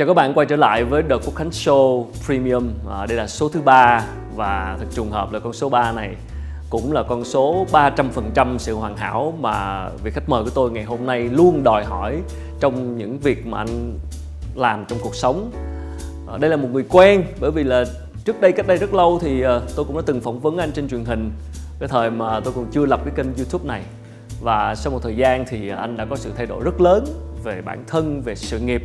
Chào các bạn quay trở lại với The Phúc Khánh Show Premium. À, Đây là số thứ ba và thật trùng hợp là con số 3 này cũng là con số 300% sự hoàn hảo mà vị khách mời của tôi ngày hôm nay luôn đòi hỏi trong những việc mà anh làm trong cuộc sống. À, Đây là một người quen bởi vì là trước đây cách đây rất lâu thì à, tôi cũng đã từng phỏng vấn anh trên truyền hình cái thời mà tôi còn chưa lập cái kênh youtube này. Và sau một thời gian thì anh đã có sự thay đổi rất lớn về bản thân về sự nghiệp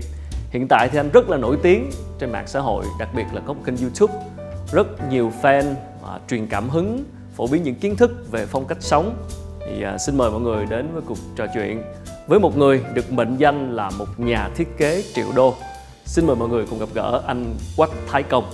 hiện tại thì anh rất là nổi tiếng trên mạng xã hội đặc biệt là có một kênh youtube. Rất nhiều fan à, truyền cảm hứng phổ biến những kiến thức về phong cách sống. Thì à, xin mời mọi người đến với cuộc trò chuyện với một người được mệnh danh là một nhà thiết kế triệu đô. Xin mời mọi người cùng gặp gỡ anh quách thái công.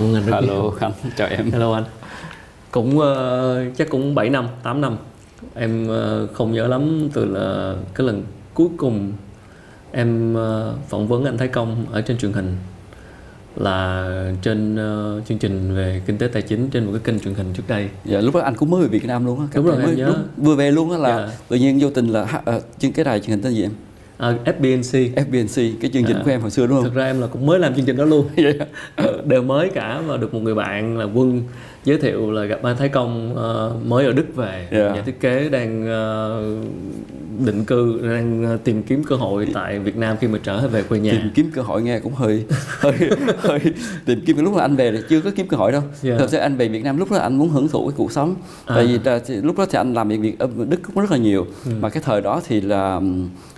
Anh rất Hello Khánh, chào em. hello anh cũng ờ, chắc cũng 7 năm 8 năm em ờ, không nhớ lắm từ là cái lần cuối cùng em ờ, phỏng vấn anh Thái Công ở trên truyền hình là trên ờ, chương trình về kinh tế tài chính trên một cái kênh truyền hình trước đây Dạ, lúc đó anh cũng mới về Việt Nam luôn á. Đúng rồi, em mới, nhớ. lúc vừa về luôn á là Dạ. tự nhiên vô tình là ờ, trên cái đài truyền hình tên gì em? À, FBNC FBNC, cái chương trình Dạ. của em hồi xưa đúng không? thực ra em là cũng mới làm chương trình đó luôn. Ờ, đều mới cả và được một người bạn là quân giới thiệu là gặp anh Thái Công ờ, mới ở Đức về Yeah. nhà thiết kế đang ờ, định cư đang tìm kiếm cơ hội tại Việt Nam khi mà trở về quê nhà Tìm kiếm cơ hội nghe cũng hơi hơi hơi tìm kiếm lúc là anh về thì chưa có kiếm cơ hội đâu. Dạ. Thật ra anh về Việt Nam lúc đó anh muốn hưởng thụ cái cuộc sống. À. Tại vì lúc đó thì anh làm việc ở Đức cũng rất là nhiều. Ừ. Mà cái thời đó thì là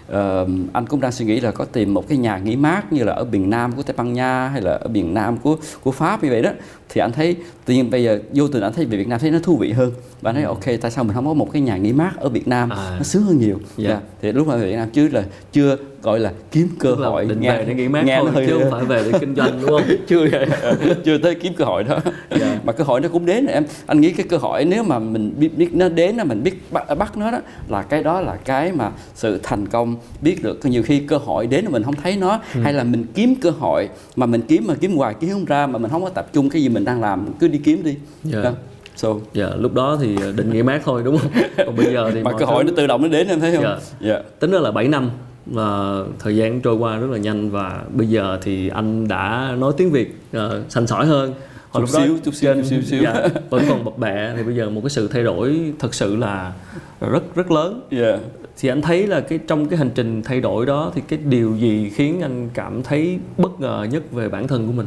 uh, anh cũng đang suy nghĩ là có tìm một cái nhà nghỉ mát như là ở miền Nam của Tây Ban Nha hay là ở miền Nam của của Pháp như vậy đó thì anh thấy tự nhiên bây giờ vô tình anh thấy về Việt Nam thấy nó thú vị hơn và anh thấy ok tại sao mình không có một cái nhà nghỉ mát ở Việt Nam Ừ. À. nó sướng hơn nhiều Dạ. Dạ. thì lúc mà về Việt Nam chứ là chưa gọi là kiếm cơ là hội định về để nghỉ mát nghe thôi hơi- chứ không phải về để kinh doanh đúng không chưa chưa tới kiếm cơ hội đó Dạ. mà cơ hội nó cũng đến rồi em anh nghĩ cái cơ hội nếu mà mình biết, biết nó đến là mình biết bắt, bắt nó đó là cái đó là cái mà sự thành công biết được nhiều khi cơ hội đến mà mình không thấy nó Ừ. hay là mình kiếm cơ hội mà mình kiếm mà kiếm hoài kiếm không ra mà mình không có tập trung cái gì mình đang làm cứ đi kiếm đi. Dạ. Đó. so. Dạ lúc đó thì định nghỉ mát thôi đúng không? Còn bây giờ thì mà cơ hội thứ- nó tự động nó đến em thấy không? Dạ. dạ. Tính ra là 7 năm và thời gian trôi qua rất là nhanh và bây giờ thì anh đã nói tiếng Việt uh, sành sỏi hơn. Chút lúc đó xíu, chút xíu, trên- chút xíu, xíu. dạ, vẫn còn bập bẹ thì bây giờ một cái sự thay đổi thật sự là rất rất lớn. Dạ. Thì anh thấy là cái trong cái hành trình thay đổi đó thì cái điều gì khiến anh cảm thấy bất ngờ nhất về bản thân của mình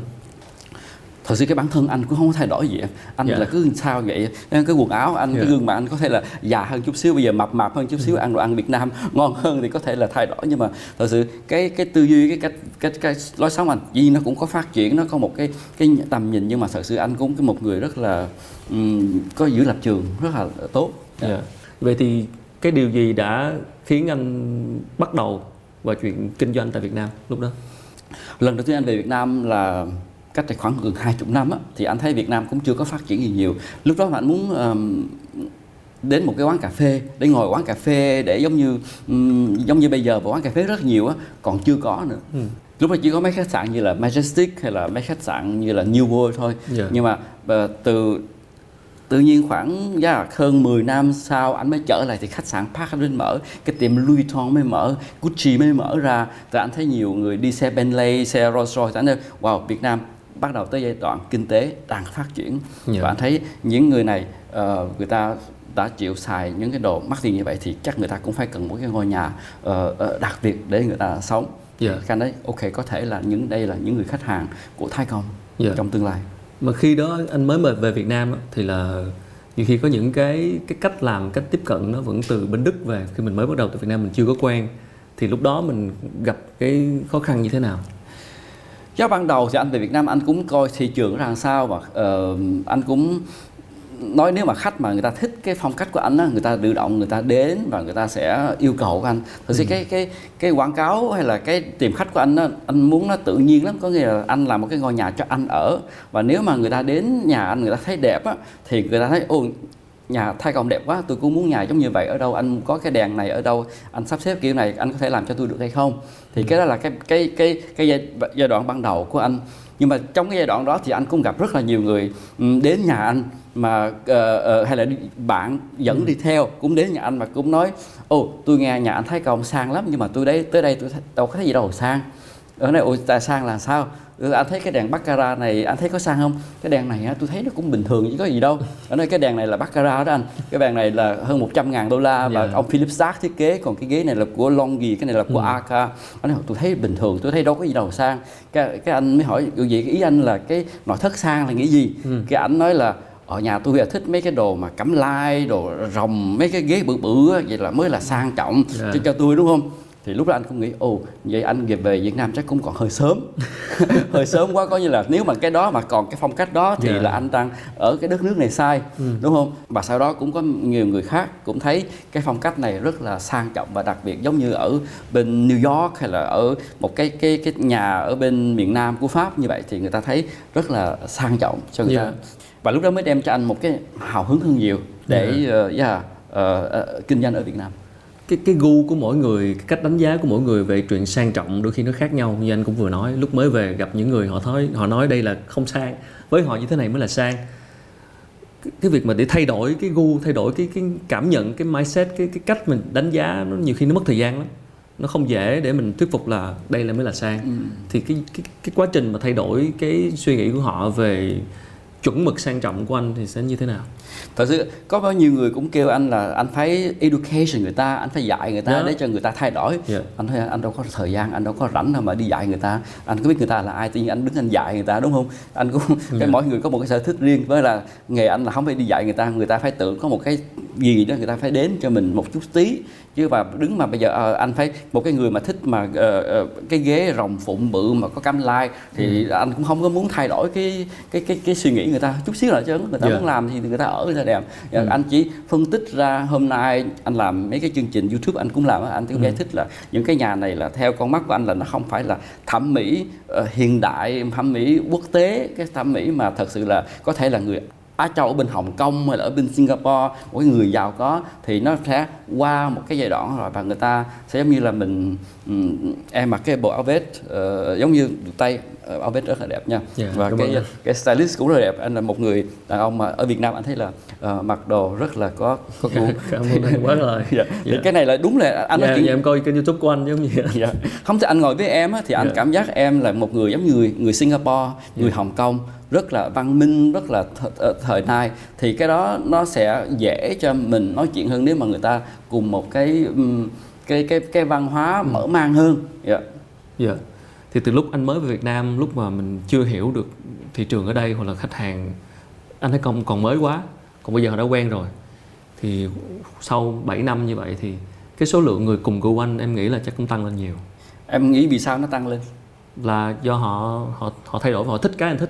thật sự cái bản thân anh cũng không có thay đổi gì em. Anh Dạ. là cứ sao vậy? Cái quần áo anh Dạ. cái gương mặt anh có thể là già hơn chút xíu bây giờ mập mạp hơn chút xíu ăn đồ ăn Việt Nam ngon hơn thì có thể là thay đổi. Nhưng mà thật sự cái cái tư duy cái cách cái cái lối sống anh gì nó cũng có phát triển nó có một cái cái tầm nhìn. Nhưng mà thật sự anh cũng cái một người rất là ừm, có giữ lập trường rất là tốt. Dạ. vậy thì cái điều gì đã khiến anh bắt đầu vào chuyện kinh doanh tại Việt Nam lúc đó? Lần đầu tiên anh về Việt Nam là cách đây khoảng gần hai chục năm á, thì anh thấy Việt Nam cũng chưa có phát triển gì nhiều lúc đó mà anh muốn ờm, đến một cái quán cà phê để ngồi quán cà phê để giống như ừm, giống như bây giờ một quán cà phê rất nhiều á còn chưa có nữa Ừ. lúc đó chỉ có mấy khách sạn như là Majestic hay là mấy khách sạn như là New World thôi Dạ. nhưng mà ờ, từ tự nhiên khoảng yeah, hơn 10 năm sau anh mới trở lại thì khách sạn Park Avenue mở cái tiệm Louis Vuitton mới mở Gucci mới mở ra rồi anh thấy nhiều người đi xe Bentley xe Rolls Royce anh nói wow Việt Nam bắt đầu tới giai đoạn kinh tế đang phát triển. Dạ. và anh thấy những người này ờ, người ta đã chịu xài những cái đồ mắc tiền như vậy thì chắc người ta cũng phải cần một cái ngôi nhà ờ, đặc biệt để người ta sống. Thì Khanh đấy ok có thể là những đây là những người khách hàng của Thái Công Dạ. trong tương lai. Mà khi đó anh mới về Việt Nam á, thì là nhiều khi có những cái cái cách làm cách tiếp cận nó vẫn từ bên Đức về. Khi mình mới bắt đầu từ Việt Nam mình chưa có quen thì lúc đó mình gặp cái khó khăn như thế nào Giá ban đầu thì anh về Việt Nam anh cũng coi thị trường ra làm sao và ờ, anh cũng nói nếu mà khách mà người ta thích cái phong cách của anh á người ta tự động người ta đến và người ta sẽ yêu cầu của anh. Thực sự cái cái cái quảng cáo hay là cái tìm khách của anh á anh muốn nó tự nhiên lắm. Có nghĩa là anh làm một cái ngôi nhà cho anh ở và nếu mà người ta đến nhà anh người ta thấy đẹp á thì người ta thấy ô nhà thay cộng đẹp quá tôi cũng muốn nhà giống như vậy ở đâu anh có cái đèn này ở đâu anh sắp xếp kiểu này anh có thể làm cho tôi được hay không thì ừ. cái đó là cái cái cái cái giai, giai đoạn ban đầu của anh nhưng mà trong cái giai đoạn đó thì anh cũng gặp rất là nhiều người ừ, đến nhà anh mà uh, uh, hay là bạn dẫn ừ. đi theo cũng đến nhà anh mà cũng nói ô tôi nghe nhà anh thái công sang lắm nhưng mà tôi đấy tới đây tôi đâu có thấy gì đâu sang ở đây ôi tại sang là sao ừ, anh thấy cái đèn baccarat này anh thấy có sang không cái đèn này tôi thấy nó cũng bình thường chứ có gì đâu ở đây cái đèn này là baccarat đó anh cái đèn này là hơn 100 ngàn đô la và yeah. Dạ. ông Philip Stark thiết kế còn cái ghế này là của Longi cái này là của ừ. Aka anh nói tôi thấy bình thường tôi thấy đâu có gì đâu sang cái, cái anh mới hỏi gì ý anh là cái nội thất sang là nghĩ gì ừ. cái anh nói là ở nhà tôi là thích mấy cái đồ mà cắm lai đồ rồng mấy cái ghế bự bự vậy là mới là sang trọng yeah. Dạ. cho, cho tôi đúng không thì lúc đó anh cũng nghĩ ồ vậy anh về Việt Nam chắc cũng còn hơi sớm hơi sớm quá có như là nếu mà cái đó mà còn cái phong cách đó thì yeah. Dạ. là anh đang ở cái đất nước này sai ừ. đúng không và sau đó cũng có nhiều người khác cũng thấy cái phong cách này rất là sang trọng và đặc biệt giống như ở bên New York hay là ở một cái cái cái nhà ở bên miền Nam của Pháp như vậy thì người ta thấy rất là sang trọng cho người yeah. ta dạ. và lúc đó mới đem cho anh một cái hào hứng hơn nhiều để yeah. Uh, yeah, uh, uh, kinh doanh ở Việt Nam cái cái gu của mỗi người cái cách đánh giá của mỗi người về chuyện sang trọng đôi khi nó khác nhau. Như anh cũng vừa nói lúc mới về gặp những người họ nói họ nói đây là không sang với họ như thế này mới là sang. Cái việc mà để thay đổi cái gu thay đổi cái cái cảm nhận cái mindset cái cái cách mình đánh giá nó nhiều khi nó mất thời gian lắm. Nó không dễ để mình thuyết phục là đây là mới là sang. Ừ. thì cái cái cái quá trình mà thay đổi cái suy nghĩ của họ về chuẩn mực sang trọng của anh thì sẽ như thế nào thật sự có bao nhiêu người cũng kêu anh là anh phải education người ta anh phải dạy người ta yeah. để cho người ta thay đổi yeah. anh thấy anh đâu có thời gian anh đâu có rảnh đâu mà đi dạy người ta anh có biết người ta là ai tự nhiên anh đứng anh dạy người ta đúng không anh cũng yeah. cái mỗi người có một cái sở thích riêng với là nghề anh là không phải đi dạy người ta người ta phải tự có một cái gì đó người ta phải đến cho mình một chút tí chứ mà đứng mà bây giờ uh, anh phải một cái người mà thích mà uh, uh, cái ghế rồng phụng bự mà có cam lai thì ừ. anh cũng không có muốn thay đổi cái cái cái cái suy nghĩ người ta chút xíu là chứ người ta yeah. muốn làm thì người ta ở người ta đẹp ừ. anh chỉ phân tích ra hôm nay anh làm mấy cái chương trình youtube anh cũng làm anh cũng ừ. giải thích là những cái nhà này là theo con mắt của anh là nó không phải là thẩm mỹ uh, hiện đại thẩm mỹ quốc tế cái thẩm mỹ mà thật sự là có thể là người Á Châu ở bên Hồng Kông hay là ở bên Singapore một cái người giàu có thì nó sẽ qua một cái giai đoạn rồi và người ta sẽ giống như là mình em mặc cái bộ áo vest uh, giống như tay uh, áo vest rất là đẹp nha yeah, dạ, và cái cái stylist cũng rất là đẹp anh là một người đàn ông mà ở Việt Nam anh thấy là uh, mặc đồ rất là có có gu cảm ơn anh quá rồi dạ. thì dạ. cái này là đúng là anh dạ, nói chuyện... dạ, em coi kênh youtube của anh giống như dạ. không thì anh ngồi với em á, thì anh dạ. cảm giác em là một người giống như người người Singapore người dạ. Hồng Kông rất là văn minh rất là th- ờ, thời nay thì cái đó nó sẽ dễ cho mình nói chuyện hơn nếu mà người ta cùng một cái cái cái cái văn hóa ừ. mở mang hơn dạ yeah. dạ yeah. thì từ lúc anh mới về Việt Nam lúc mà mình chưa hiểu được thị trường ở đây hoặc là khách hàng anh thấy còn còn mới quá còn bây giờ họ đã quen rồi thì sau 7 năm như vậy thì cái số lượng người cùng gu anh em nghĩ là chắc cũng tăng lên nhiều em nghĩ vì sao nó tăng lên là do họ họ họ thay đổi và họ thích cái anh thích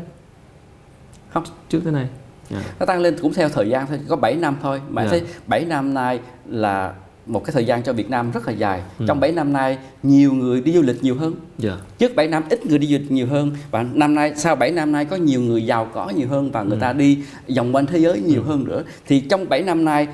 không trước tới nay yeah. Dạ. nó tăng lên cũng theo thời gian thôi có 7 năm thôi mà yeah. Dạ. thấy 7 năm nay là một cái thời gian cho Việt Nam rất là dài. Ừ. Trong 7 năm nay nhiều người đi du lịch nhiều hơn. Yeah. Dạ. Trước 7 năm ít người đi du lịch nhiều hơn và năm nay sau 7 năm nay có nhiều người giàu có nhiều hơn và người ừ. ta đi vòng quanh thế giới nhiều ừ. hơn nữa. Thì trong 7 năm nay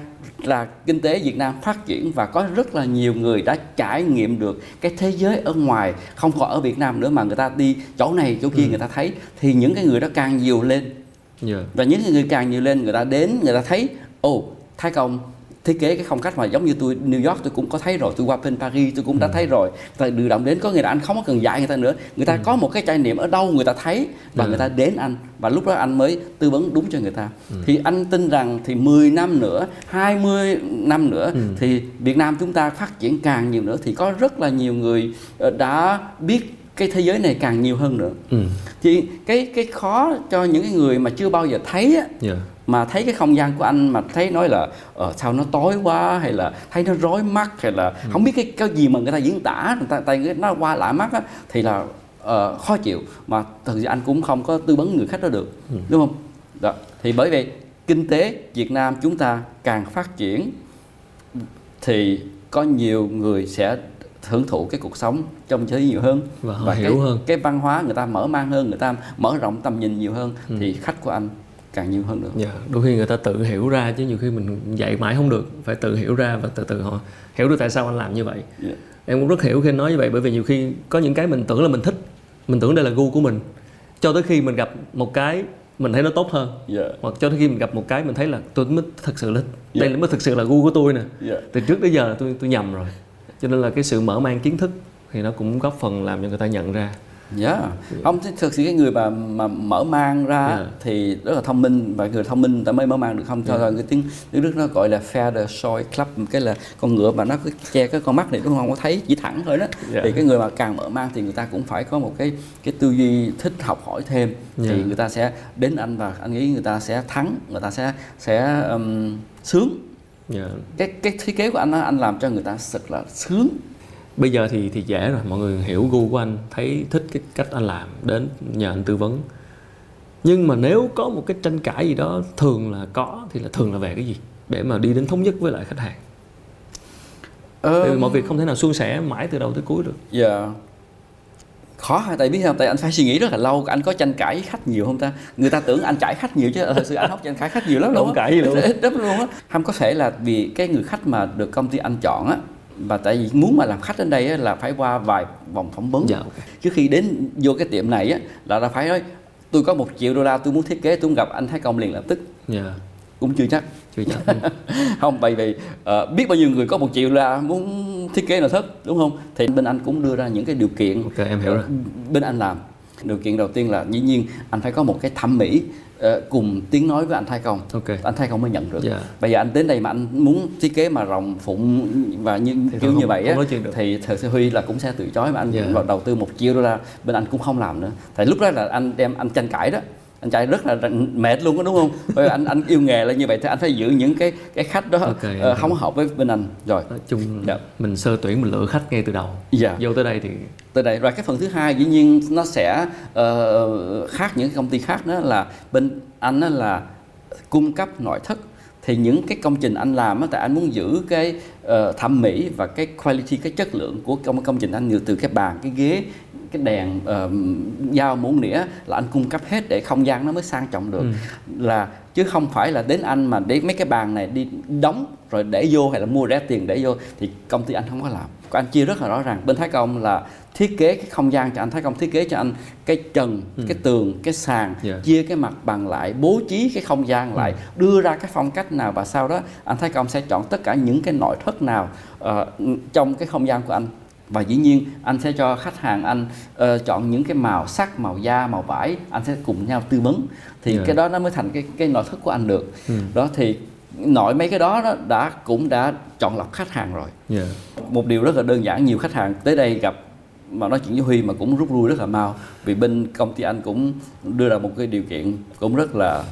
là kinh tế Việt Nam phát triển và có rất là nhiều người đã trải nghiệm được cái thế giới ở ngoài không còn ở Việt Nam nữa mà người ta đi chỗ này chỗ kia ừ. người ta thấy thì những cái người đó càng nhiều lên yeah. và những người càng nhiều lên người ta đến người ta thấy ồ oh, Thái Công thiết kế cái phong cách mà giống như tôi New York tôi cũng có thấy rồi tôi qua bên Paris tôi cũng đã ừ. thấy rồi và tự động đến có nghĩa là anh không có cần dạy người ta nữa người ta ừ. có một cái trải nghiệm ở đâu người ta thấy và ừ. người ta đến anh và lúc đó anh mới tư vấn đúng cho người ta ừ. thì anh tin rằng thì 10 năm nữa 20 năm nữa ừ. thì Việt Nam chúng ta phát triển càng nhiều nữa thì có rất là nhiều người ờ, đã biết cái thế giới này càng nhiều hơn nữa ừ. thì cái cái khó cho những cái người mà chưa bao giờ thấy á, yeah. mà thấy cái không gian của anh mà thấy nói là ờ, sao nó tối quá hay là thấy nó rối mắt hay là ừ. không biết cái cái gì mà người ta diễn tả người ta tay nó qua lạ mắt á, thì là uh, khó chịu mà thực sự anh cũng không có tư vấn người khách đó được ừ. đúng không đó thì bởi vì kinh tế Việt Nam chúng ta càng phát triển thì có nhiều người sẽ hưởng thụ cái cuộc sống trong thế giới nhiều hơn và, và hiểu cái, hơn cái văn hóa người ta mở mang hơn người ta mở rộng tầm nhìn nhiều hơn ừ. thì khách của anh càng nhiều hơn nữa dạ đôi khi người ta tự hiểu ra chứ nhiều khi mình dạy mãi không được phải tự hiểu ra và từ từ họ hiểu được tại sao anh làm như vậy yeah. em cũng rất hiểu khi anh nói như vậy bởi vì nhiều khi có những cái mình tưởng là mình thích mình tưởng đây là gu của mình cho tới khi mình gặp một cái mình thấy nó tốt hơn yeah. hoặc cho tới khi mình gặp một cái mình thấy là tôi mới thật sự là đây Yeah. là mới thực sự là gu của tôi nè Yeah. từ trước đến giờ là tôi tôi nhầm rồi cho nên là cái sự mở mang kiến thức thì nó cũng góp phần làm cho người ta nhận ra Dạ, không thì thực sự cái người mà mà mở mang ra Dạ. thì rất là thông minh và người thông minh ta mới mở mang được không cho Dạ. yeah. cái tiếng tiếng Đức nó gọi là feather soi club cái là con ngựa mà nó cứ che cái con mắt này nó không có thấy chỉ thẳng thôi đó Dạ. thì cái người mà càng mở mang thì người ta cũng phải có một cái cái tư duy thích học hỏi thêm Dạ. thì người ta sẽ đến anh và anh nghĩ người ta sẽ thắng người ta sẽ sẽ um, sướng Dạ. cái cái thiết kế của anh á, anh làm cho người ta thật là sướng. Bây giờ thì thì dễ rồi mọi người hiểu gu của anh thấy thích cái cách anh làm đến nhờ anh tư vấn. Nhưng mà nếu có một cái tranh cãi gì đó thường là có thì là thường là về cái gì? Để mà đi đến thống nhất với lại khách hàng. Ờ, vì mọi việc không thể nào suôn sẻ mãi từ đầu tới cuối được. Dạ khó tại biết không? Tại anh phải suy nghĩ rất là lâu. Anh có tranh cãi với khách nhiều không ta? Người ta tưởng anh cãi khách nhiều chứ. Thật sự anh không tranh cãi khách nhiều lắm luôn cãi luôn. ít lắm luôn á. Không có thể là vì cái người khách mà được công ty anh chọn á và tại vì muốn mà làm khách đến đây á, là phải qua vài vòng phỏng vấn. Dạ ok. Trước khi đến vô cái tiệm này á là ta phải nói tôi có một triệu đô la tôi muốn thiết kế tôi muốn gặp anh Thái Công liền lập tức. Dạ. Cũng chưa chắc chưa chắc không bởi vì ờ, biết bao nhiêu người có một triệu la muốn thiết kế nội thất đúng không? Thì bên anh cũng đưa ra những cái điều kiện ok em hiểu rồi. bên anh làm. Điều kiện đầu tiên là dĩ nhiên anh phải có một cái thẩm mỹ ờ, cùng tiếng nói với anh Thái Công. Ok. Anh Thái Công mới nhận được. Dạ. bây giờ anh đến đây mà anh muốn thiết kế mà rồng phụng và như Thì kiểu không- như vậy không á thì thật sự Huy là cũng sẽ từ chối mà anh Dạ. vào đầu tư một triệu đô la bên anh cũng không làm nữa. Tại lúc đó là anh đem anh tranh cãi đó anh chạy rất là mệt luôn đó đúng không? Bởi anh anh yêu nghề là như vậy thì anh phải giữ những cái cái khách đó Ok, ờ, em không hợp với bên anh rồi. Nói chung Dạ. mình sơ tuyển mình lựa khách ngay từ đầu. Dạ. Vô tới đây thì từ đây. Rồi cái phần thứ hai dĩ nhiên nó sẽ ờ, khác những công ty khác đó là bên anh đó là cung cấp nội thất. Thì những cái công trình anh làm á tại anh muốn giữ cái ờ, thẩm mỹ và cái quality cái chất lượng của công công trình anh như từ cái bàn cái ghế cái đèn ờ, dao muỗng nĩa là anh cung cấp hết để không gian nó mới sang trọng được. Ừ. là chứ không phải là đến anh mà để mấy cái bàn này đi đóng rồi để vô hay là mua rẻ tiền để vô thì công ty anh không có làm. Anh chia rất là rõ ràng. Bên Thái Công là thiết kế cái không gian cho anh Thái Công thiết kế cho anh cái trần cái tường cái sàn Dạ. chia cái mặt bằng lại bố trí cái không gian lại đưa ra cái phong cách nào và sau đó anh Thái Công sẽ chọn tất cả những cái nội thất nào ờ, trong cái không gian của anh và dĩ nhiên anh sẽ cho khách hàng anh ờ, chọn những cái màu sắc màu da màu vải anh sẽ cùng nhau tư vấn. Thì Dạ. cái đó nó mới thành cái cái nội thất của anh được. Ừ. đó thì nội mấy cái đó, đó đã cũng đã chọn lọc khách hàng rồi. Dạ. Một điều rất là đơn giản nhiều khách hàng tới đây gặp mà nói chuyện với Huy mà cũng rút lui rất là mau. Vì bên công ty anh cũng đưa ra một cái điều kiện cũng rất là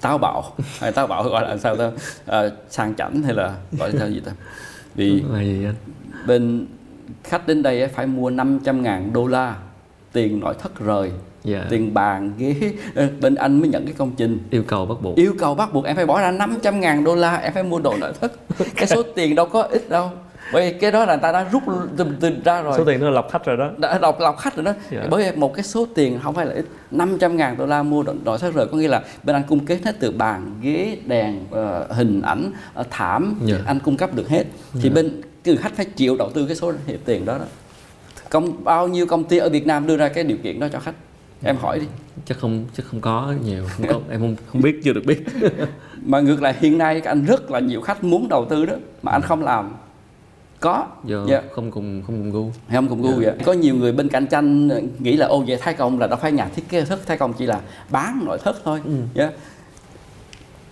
táo bạo. Hay táo bạo gọi là sao ta? À, sang chảnh hay là gọi là sao gì ta anh. bên khách đến đây phải mua 500 ngàn đô la tiền nội thất rời dạ. tiền bàn ghế. Bên anh mới nhận cái công trình. Yêu cầu bắt buộc. Yêu cầu bắt buộc em phải bỏ ra 500 ngàn đô la em phải mua đồ nội thất. Cái số tiền đâu có ít đâu bởi vì cái đó là người ta đã rút từ, từ ra rồi. Số tiền là lọc khách rồi đó. Đã đọc lọc khách rồi đó. Dạ. bởi vì một cái số tiền không phải là ít. 500 ngàn đô la mua nội thất rồi. Có nghĩa là bên anh cung kết hết từ bàn ghế đèn ờ, hình ảnh ờ, thảm. Dạ. anh cung cấp được hết. Thì bên cái khách phải chịu đầu tư cái số tiền đó đó. Công bao nhiêu công ty ở Việt Nam đưa ra cái điều kiện đó cho khách? Em hỏi đi. Chắc không chắc không có nhiều. Không có em không không biết chưa được biết. Mà ngược lại hiện nay anh rất là nhiều khách muốn đầu tư đó mà anh không làm có do Dạ. không cùng không cùng gu Hay không cùng gu vậy có nhiều người bên cạnh tranh nghĩ là ô về Thái Công là đâu phải nhà thiết kế thất Thái Công chỉ là bán nội thất thôi Ừ. Dạ.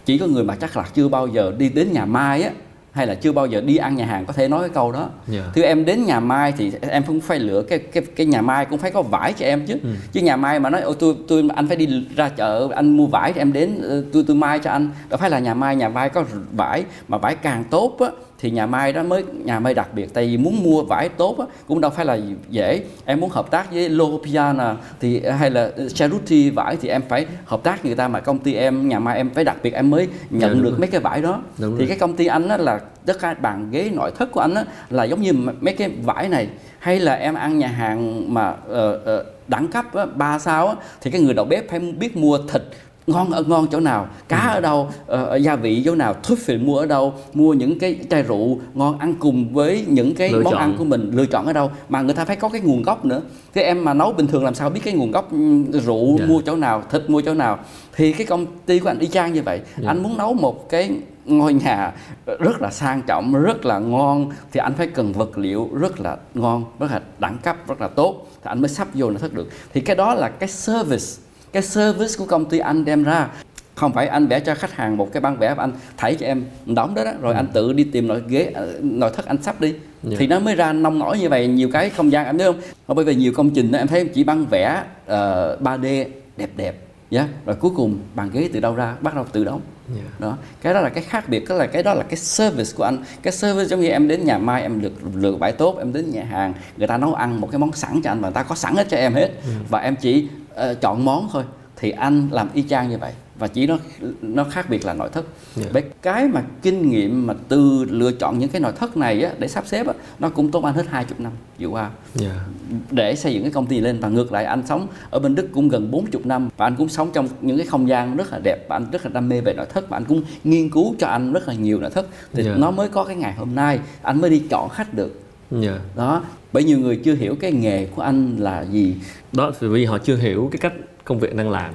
chỉ có người mà chắc là chưa bao giờ đi đến nhà Mai á hay là chưa bao giờ đi ăn nhà hàng có thể nói cái câu đó dạ Thưa em đến nhà Mai thì em cũng phải lựa cái cái cái nhà Mai cũng phải có vải cho em chứ. Ừ. Chứ nhà Mai mà nói ôi tôi tôi anh phải đi ra chợ anh mua vải thì em đến ờ, tôi tôi mai cho anh. Đâu phải là nhà Mai nhà Mai có vải mà vải càng tốt á thì nhà Mai đó mới nhà Mai đặc biệt tại vì muốn mua vải tốt á cũng đâu phải là dễ. Em muốn hợp tác với Lopiana thì hay là Charuti vải thì em phải hợp tác người ta mà công ty em nhà Mai em phải đặc biệt em mới Dạ, nhận đúng được rồi. mấy cái vải đó. Đúng thì rồi. cái công ty anh á là tất cả bàn ghế nội thất của anh á là giống như mấy cái vải này hay là em ăn nhà hàng mà ờ, ờ, đẳng cấp á, ba sao á, thì cái người đầu bếp phải biết mua thịt ngon ở ngon chỗ nào cá ở đâu ờ, gia vị chỗ nào thuốc phiện mua ở đâu mua những cái chai rượu ngon ăn cùng với những cái Lựa món chọn. ăn của mình lựa chọn ở đâu mà người ta phải có cái nguồn gốc nữa thế em mà nấu bình thường làm sao biết cái nguồn gốc ừm, rượu Dạ. mua chỗ nào thịt mua chỗ nào thì cái công ty của anh y chang như vậy Dạ. anh muốn nấu một cái ngôi nhà rất là sang trọng rất là ngon thì anh phải cần vật liệu rất là ngon rất là đẳng cấp rất là tốt thì anh mới sắp vô nội thất được thì cái đó là cái service cái service của công ty anh đem ra không phải anh vẽ cho khách hàng một cái bản vẽ và anh thảy cho em đóng đó, đó rồi anh tự đi tìm nội ghế ờ, nội thất anh sắp đi. Dạ. thì nó mới ra nông nổi như vậy nhiều cái không gian em thấy không? Bởi vì nhiều công trình đó, em thấy chỉ băng vẽ ờ, 3D đẹp đẹp yeah. rồi cuối cùng bàn ghế từ đâu ra bắt đầu tự đóng Dạ. đó. Cái đó là cái khác biệt đó là cái đó là cái service của anh. Cái service giống như em đến nhà mai em được lựa bãi tốt em đến nhà hàng người ta nấu ăn một cái món sẵn cho anh và người ta có sẵn hết cho em hết. Và em chỉ ờ, chọn món thôi. Thì anh làm y chang như vậy. Và chỉ nó nó khác biệt là nội thất. Dạ. Bởi cái mà kinh nghiệm mà từ lựa chọn những cái nội thất này á, để sắp xếp á, nó cũng tốn anh hết 20 năm vừa qua Dạ. để xây dựng cái công ty lên. Và ngược lại anh sống ở bên Đức cũng gần 40 năm. Và anh cũng sống trong những cái không gian rất là đẹp. Và anh rất là đam mê về nội thất. Và anh cũng nghiên cứu cho anh rất là nhiều nội thất. Thì Dạ. nó mới có cái ngày hôm nay anh mới đi chọn khách được. Dạ. đó. Bởi nhiều người chưa hiểu cái nghề của anh là gì đó vì họ chưa hiểu cái cách công việc đang làm.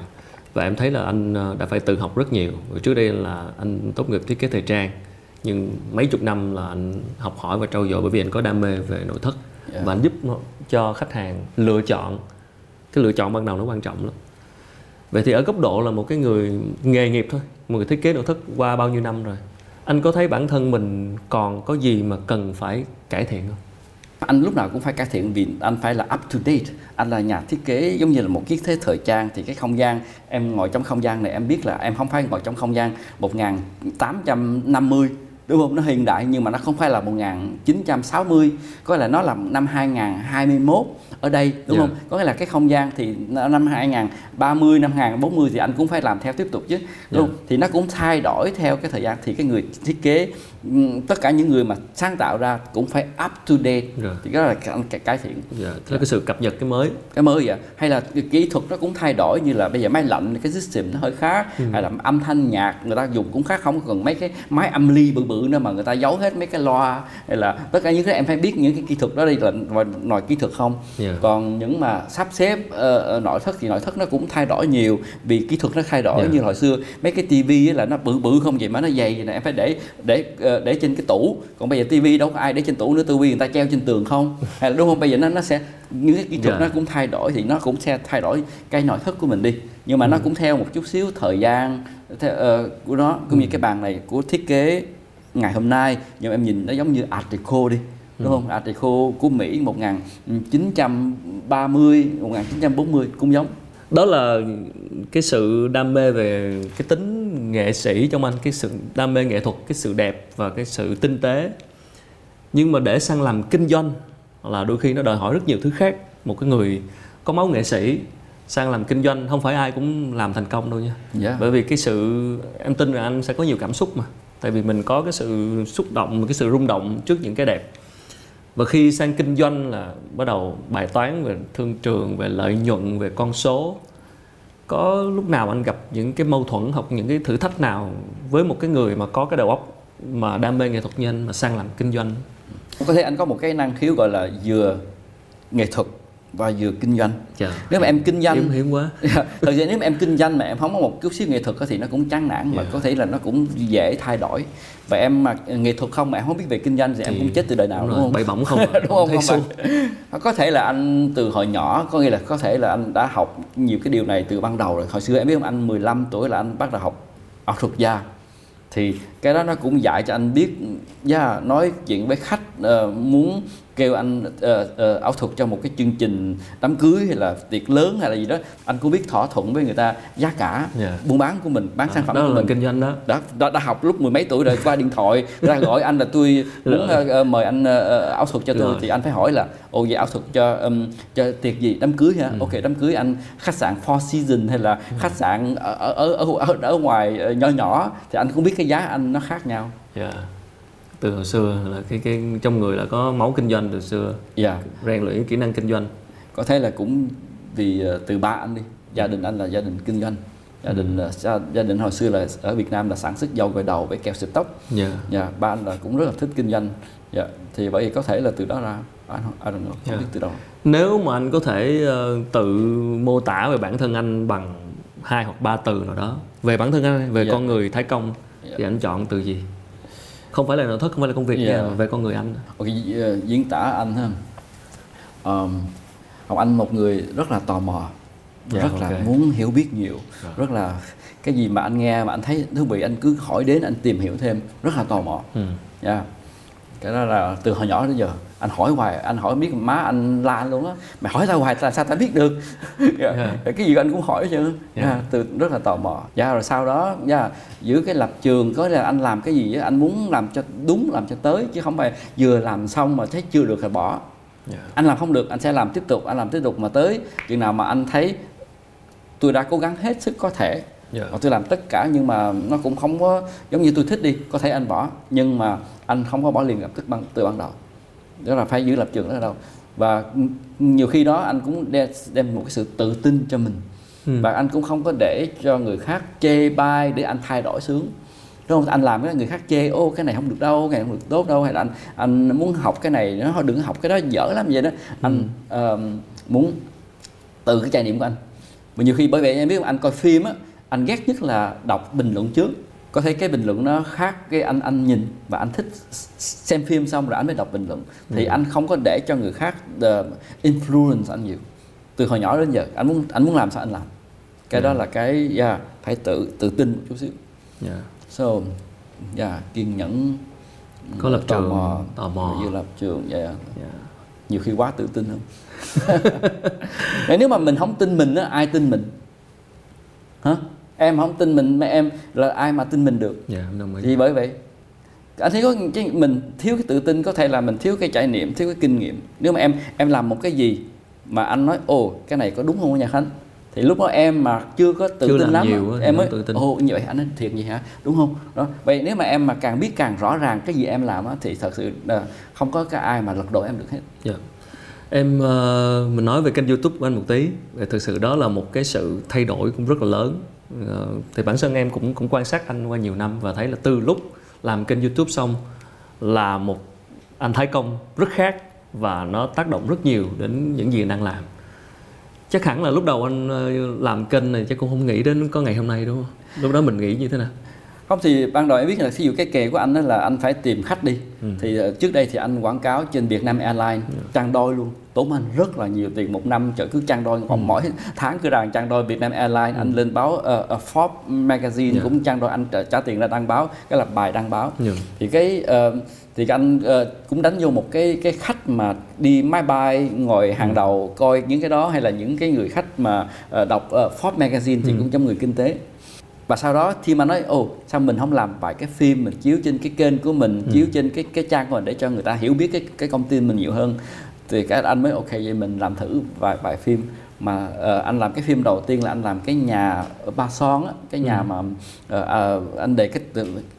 Và em thấy là anh ờ, đã phải tự học rất nhiều. Trước đây là anh tốt nghiệp thiết kế thời trang nhưng mấy chục năm là anh học hỏi và trau dồi bởi vì anh có đam mê về nội thất. Dạ. và anh giúp cho khách hàng lựa chọn. Cái lựa chọn ban đầu nó quan trọng lắm. Vậy thì ở góc độ là một cái người nghề nghiệp thôi một người thiết kế nội thất qua bao nhiêu năm rồi. Anh có thấy bản thân mình còn có gì mà cần phải cải thiện không anh lúc nào cũng phải cải thiện vì anh phải là up to date. Anh là nhà thiết kế giống như là một chiếc thế thời trang. Thì cái không gian em ngồi trong không gian này em biết là em không phải ngồi trong không gian 1850 đúng không? Nó hiện đại nhưng mà nó không phải là 1960 có là nó là năm 2021 ở đây đúng Dạ. không? Có nghĩa là cái không gian thì năm 2030 năm 2040 thì anh cũng phải làm theo tiếp tục chứ. Đúng không? Thì nó cũng thay đổi theo cái thời gian. Thì cái người thiết kế tất cả những người mà sáng tạo ra cũng phải up to date. Rồi. thì đó là cái, cải thiện. Dạ, tức là cái sự cập nhật cái mới. Cái mới vậy hay là cái kỹ thuật nó cũng thay đổi như là bây giờ máy lạnh cái system nó hơi khác hay là âm thanh nhạc người ta dùng cũng khác không cần mấy cái máy âm ly bự bự nữa mà người ta giấu hết mấy cái loa. Hay là tất cả những cái em phải biết những cái kỹ thuật đó đây là ngoài, ngoài kỹ thuật không. Dạ. còn những mà sắp xếp ờ, nội thất thì nội thất nó cũng thay đổi nhiều vì kỹ thuật nó thay đổi Dạ. như hồi xưa. Mấy cái tivi là nó bự bự không vậy mà nó dày vậy nè em phải để để để trên cái tủ. Còn bây giờ tivi đâu có ai để trên tủ nữa tivi người ta treo trên tường không? Hay là đúng không? Bây giờ nó nó sẽ những cái kỹ thuật Dạ. nó cũng thay đổi thì nó cũng sẽ thay đổi cái nội thất của mình đi. Nhưng mà nó cũng theo một chút xíu thời gian theo, ờ, của nó cũng như cái bàn này của thiết kế ngày hôm nay. Nhưng mà em nhìn nó giống như Art Deco đi đúng không? Art Deco của Mỹ 1930 1940 cũng giống đó là cái sự đam mê về cái tính nghệ sĩ trong anh cái sự đam mê nghệ thuật cái sự đẹp và cái sự tinh tế. Nhưng mà để sang làm kinh doanh là đôi khi nó đòi hỏi rất nhiều thứ khác. Một cái người có máu nghệ sĩ sang làm kinh doanh không phải ai cũng làm thành công đâu nha. Dạ. bởi vì cái sự em tin rằng anh sẽ có nhiều cảm xúc mà. Tại vì mình có cái sự xúc động cái sự rung động trước những cái đẹp và khi sang kinh doanh là bắt đầu bài toán về thương trường, về lợi nhuận, về con số. Có lúc nào anh gặp những cái mâu thuẫn hoặc những cái thử thách nào với một cái người mà có cái đầu óc mà đam mê nghệ thuật như anh mà sang làm kinh doanh? Có thể anh có một cái năng khiếu gọi là vừa nghệ thuật và vừa kinh doanh. Chà, nếu mà em kinh doanh hiếm hiếm quá. Thật ra nếu mà em kinh doanh mà em không có một chút xíu nghệ thuật thì nó cũng chán nản mà Dạ. có thể là nó cũng dễ thay đổi. Và em mà nghệ thuật không mà em không biết về kinh doanh thì, em Thì cũng chết từ đời nào đúng đúng, không? bay bổng không à, đúng không, không? mà. có thể là anh từ hồi nhỏ có nghĩa là có thể là anh đã học nhiều cái điều này từ ban đầu rồi. Hồi xưa em biết không? Anh 15 tuổi là anh bắt đầu học ảo thuật gia thì cái đó nó cũng dạy cho anh biết yeah, nói chuyện với khách ờ, muốn kêu anh ờ, ờ, ảo thuật cho một cái chương trình đám cưới hay là tiệc lớn hay là gì đó anh cũng biết thỏa thuận với người ta giá cả Dạ. buôn bán của mình bán sản phẩm đó của là mình. kinh doanh đó. Đã, đã đã học lúc mười mấy tuổi rồi qua điện thoại ra gọi anh là tôi muốn ờ, mời anh ảo thuật cho tôi Rồi. thì anh phải hỏi là ồ vậy ảo thuật cho ừm, cho tiệc gì? Đám cưới hả? Ok đám cưới anh khách sạn Four Seasons hay là khách sạn ở ở ở ở, ở ngoài nhỏ nhỏ. Thì anh cũng biết cái giá anh nó khác nhau. Dạ. Từ hồi xưa là cái cái trong người là có máu kinh doanh từ xưa dạ rèn luyện kỹ năng kinh doanh có thể là cũng vì ờ, từ ba anh đi gia đình anh là gia đình kinh doanh gia đình là gia, gia đình hồi xưa là ở Việt Nam là sản xuất dầu gội đầu với keo xịt tóc Dạ. dạ ba anh là cũng rất là thích kinh doanh dạ thì bởi vì có thể là từ đó ra anh I don't know không Dạ. biết từ đâu Nếu mà anh có thể ờ, tự mô tả về bản thân anh bằng hai hoặc ba từ nào đó về bản thân anh, về Dạ. con người Thái Công Dạ. thì anh chọn từ gì? Không phải là nội thất, không phải là công việc Dạ. nha, mà về con người anh. Ok, di- diễn tả anh ha um, Ngọc Anh một người rất là tò mò Dạ, rất là ok. muốn hiểu biết nhiều rất là cái gì mà anh nghe mà anh thấy thú vị anh cứ hỏi đến anh tìm hiểu thêm rất là tò mò Ừ. Cái đó là từ hồi nhỏ đến giờ anh hỏi hoài anh hỏi biết má anh la anh luôn á mày hỏi tao hoài là sao tao biết được dạ. Dạ. cái gì anh cũng hỏi chứ Dạ. dạ. từ rất là tò mò dạ rồi sau đó dạ giữ cái lập trường có là anh làm cái gì á, anh muốn làm cho đúng làm cho tới chứ không phải vừa làm xong mà thấy chưa được thì bỏ Dạ. anh làm không được anh sẽ làm tiếp tục anh làm tiếp tục mà tới chừng nào mà anh thấy tôi đã cố gắng hết sức có thể Dạ. và tôi làm tất cả nhưng mà nó cũng không có giống như tôi thích đi có thể anh bỏ nhưng mà anh không có bỏ liền lập tức ban, từ ban đầu. Đó là phải giữ lập trường đó là đâu. Và nhiều khi đó anh cũng đem, một cái sự tự tin cho mình. Ừ. và anh cũng không có để cho người khác chê bai để anh thay đổi sướng. Đúng không? Anh làm cái người khác chê ô cái này không được đâu cái này không được tốt đâu. Hay là anh anh muốn học cái này nó đừng học cái đó dở lắm vậy đó. Anh ờ, muốn từ cái trải nghiệm của anh. Và nhiều khi bởi vậy em biết anh coi phim á anh ghét nhất là đọc bình luận trước. Có thể cái bình luận nó khác cái anh anh nhìn và anh thích xem phim xong rồi anh mới đọc bình luận. Thì anh không có để cho người khác uh, influence anh nhiều. Từ hồi nhỏ đến giờ anh muốn anh muốn làm sao anh làm. Cái đó là cái yeah, phải tự tự tin một chút xíu. Dạ. so yeah, kiên nhẫn Có lập tò trường, mò, tò mò. giữ lập trường yeah. Dạ. nhiều khi quá tự tin không nếu mà mình không tin mình á ai tin mình? Hả em không tin mình mà em là ai mà tin mình được Dạ, em đồng ý. thì bởi vậy anh thấy có cái mình thiếu cái tự tin có thể là mình thiếu cái trải nghiệm thiếu cái kinh nghiệm nếu mà em em làm một cái gì mà anh nói ồ cái này có đúng không nhà khánh thì lúc đó em mà chưa có tự Chưa tin lắm nhiều em mới tự tin. ồ như vậy anh nói thiệt vậy hả đúng không đó vậy nếu mà em mà càng biết càng rõ ràng cái gì em làm á thì thật sự là không có cái ai mà lật đổ em được hết Dạ. Em ờ, mình nói về kênh YouTube của anh một tí. Thực sự đó là một cái sự thay đổi cũng rất là lớn. Ờ, thì bản thân em cũng cũng quan sát anh qua nhiều năm và thấy là từ lúc làm kênh YouTube xong là một anh Thái Công rất khác và nó tác động rất nhiều đến những gì anh đang làm. Chắc hẳn là lúc đầu anh ờ, làm kênh này chắc cũng không nghĩ đến có ngày hôm nay, đúng không? Lúc đó mình nghĩ như thế nào? Không thì ban đầu em biết là ví dụ cái kề của anh đó là anh phải tìm khách đi. Ừ. thì ờ, trước đây thì anh quảng cáo trên Vietnam Airlines trang đôi luôn. Tốn anh rất là nhiều tiền một năm chợ cứ trang đôi. Ừ. còn mỗi tháng cứ đàn trang đôi Vietnam Airlines anh lên báo uh, uh, Forbes magazine Dạ. cũng trang đôi anh trả, trả tiền ra đăng báo cái là bài đăng báo. Dạ. thì cái ờ, thì anh ờ, cũng đánh vô một cái cái khách mà đi máy bay ngồi hàng đầu coi những cái đó hay là những cái người khách mà ờ, đọc ờ, Forbes magazine thì cũng trong người kinh tế và sau đó khi mà nói ồ sao mình không làm vài cái phim mình chiếu trên cái kênh của mình chiếu trên cái cái trang của mình để cho người ta hiểu biết cái cái công ty mình nhiều hơn? Thì cái anh mới ok vậy mình làm thử vài vài phim. Mà ờ, anh làm cái phim đầu tiên là anh làm cái nhà ở Ba Son á cái nhà mà ờ, ờ, anh đề cái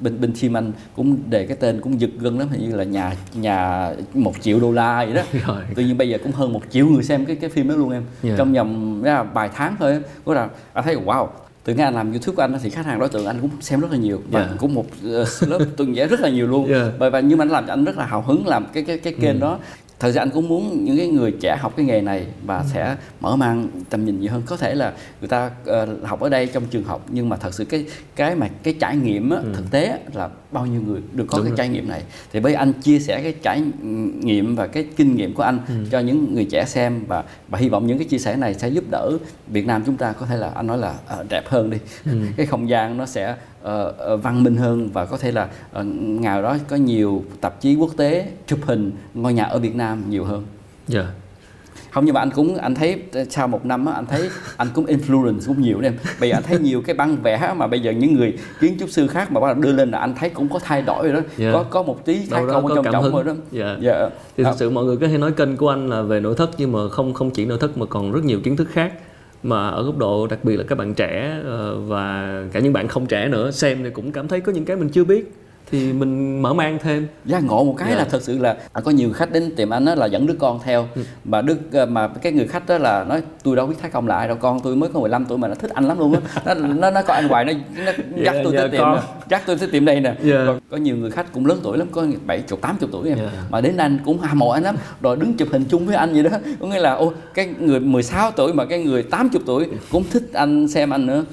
bên bên phim anh cũng đề cái tên cũng giật gân lắm hình như là nhà nhà một triệu đô la vậy đó. Rồi. tự nhiên bây giờ cũng hơn một triệu người xem cái cái phim đó luôn em. Dạ. trong vòng vài tháng thôi có là anh thấy wow từ anh làm youtube của anh thì khách hàng đối tượng anh cũng xem rất là nhiều và Dạ. cũng một ờ, lớp tuần vẽ rất là nhiều luôn Dạ. bởi vậy nhưng mà anh làm cho anh rất là hào hứng làm cái cái cái kênh đó thật ra anh cũng muốn những cái người trẻ học cái nghề này và sẽ mở mang tầm nhìn nhiều hơn. Có thể là người ta ờ, học ở đây trong trường học nhưng mà thật sự cái cái mà cái trải nghiệm á, thực tế á, là bao nhiêu người được có Đúng cái rồi. trải nghiệm này. Thì bây anh chia sẻ cái trải nghiệm và cái kinh nghiệm của anh cho những người trẻ xem và và hy vọng những cái chia sẻ này sẽ giúp đỡ Việt Nam chúng ta. Có thể là anh nói là ờ, đẹp hơn đi. Cái không gian nó sẽ ờ, văn minh hơn và có thể là uh, ngày đó có nhiều tạp chí quốc tế chụp hình ngôi nhà ở Việt Nam nhiều hơn. Dạ. không nhưng mà anh cũng anh thấy sau một năm á anh thấy anh cũng influence cũng nhiều đấy em. Bây giờ anh thấy nhiều cái băng vẽ mà bây giờ những người kiến trúc sư khác mà bắt đầu đưa lên là anh thấy cũng có thay đổi rồi đó. Dạ. có có một tí thay công trong cảm trọng rồi đó. Dạ. dạ. Thì thực sự mọi người có thể nói kênh của anh là về nội thất nhưng mà không không chỉ nội thất mà còn rất nhiều kiến thức khác mà ở góc độ đặc biệt là các bạn trẻ ờ, và cả những bạn không trẻ nữa, xem thì cũng cảm thấy có những cái mình chưa biết thì mình mở mang thêm. Dạ ngộ một cái Dạ. là thật sự là à, có nhiều khách đến tìm anh đó là dẫn đứa con theo. Ừ. mà đứa ờ, mà cái người khách đó là nói tôi đâu biết thái công là ai đâu con tôi mới có 15 tuổi mà nó thích anh lắm luôn á. Nó nó nó có anh hoài nó nó dắt tôi dạ, tới tiệm dắt tôi tới tiệm đây nè. Dạ. Còn có nhiều người khách cũng lớn tuổi lắm có 70 80 tuổi em. Dạ. mà đến anh cũng hâm mộ anh lắm. Rồi đứng chụp hình chung với anh vậy đó. Có nghĩa là ô cái người 16 tuổi mà cái người 80 tuổi cũng thích anh xem anh nữa.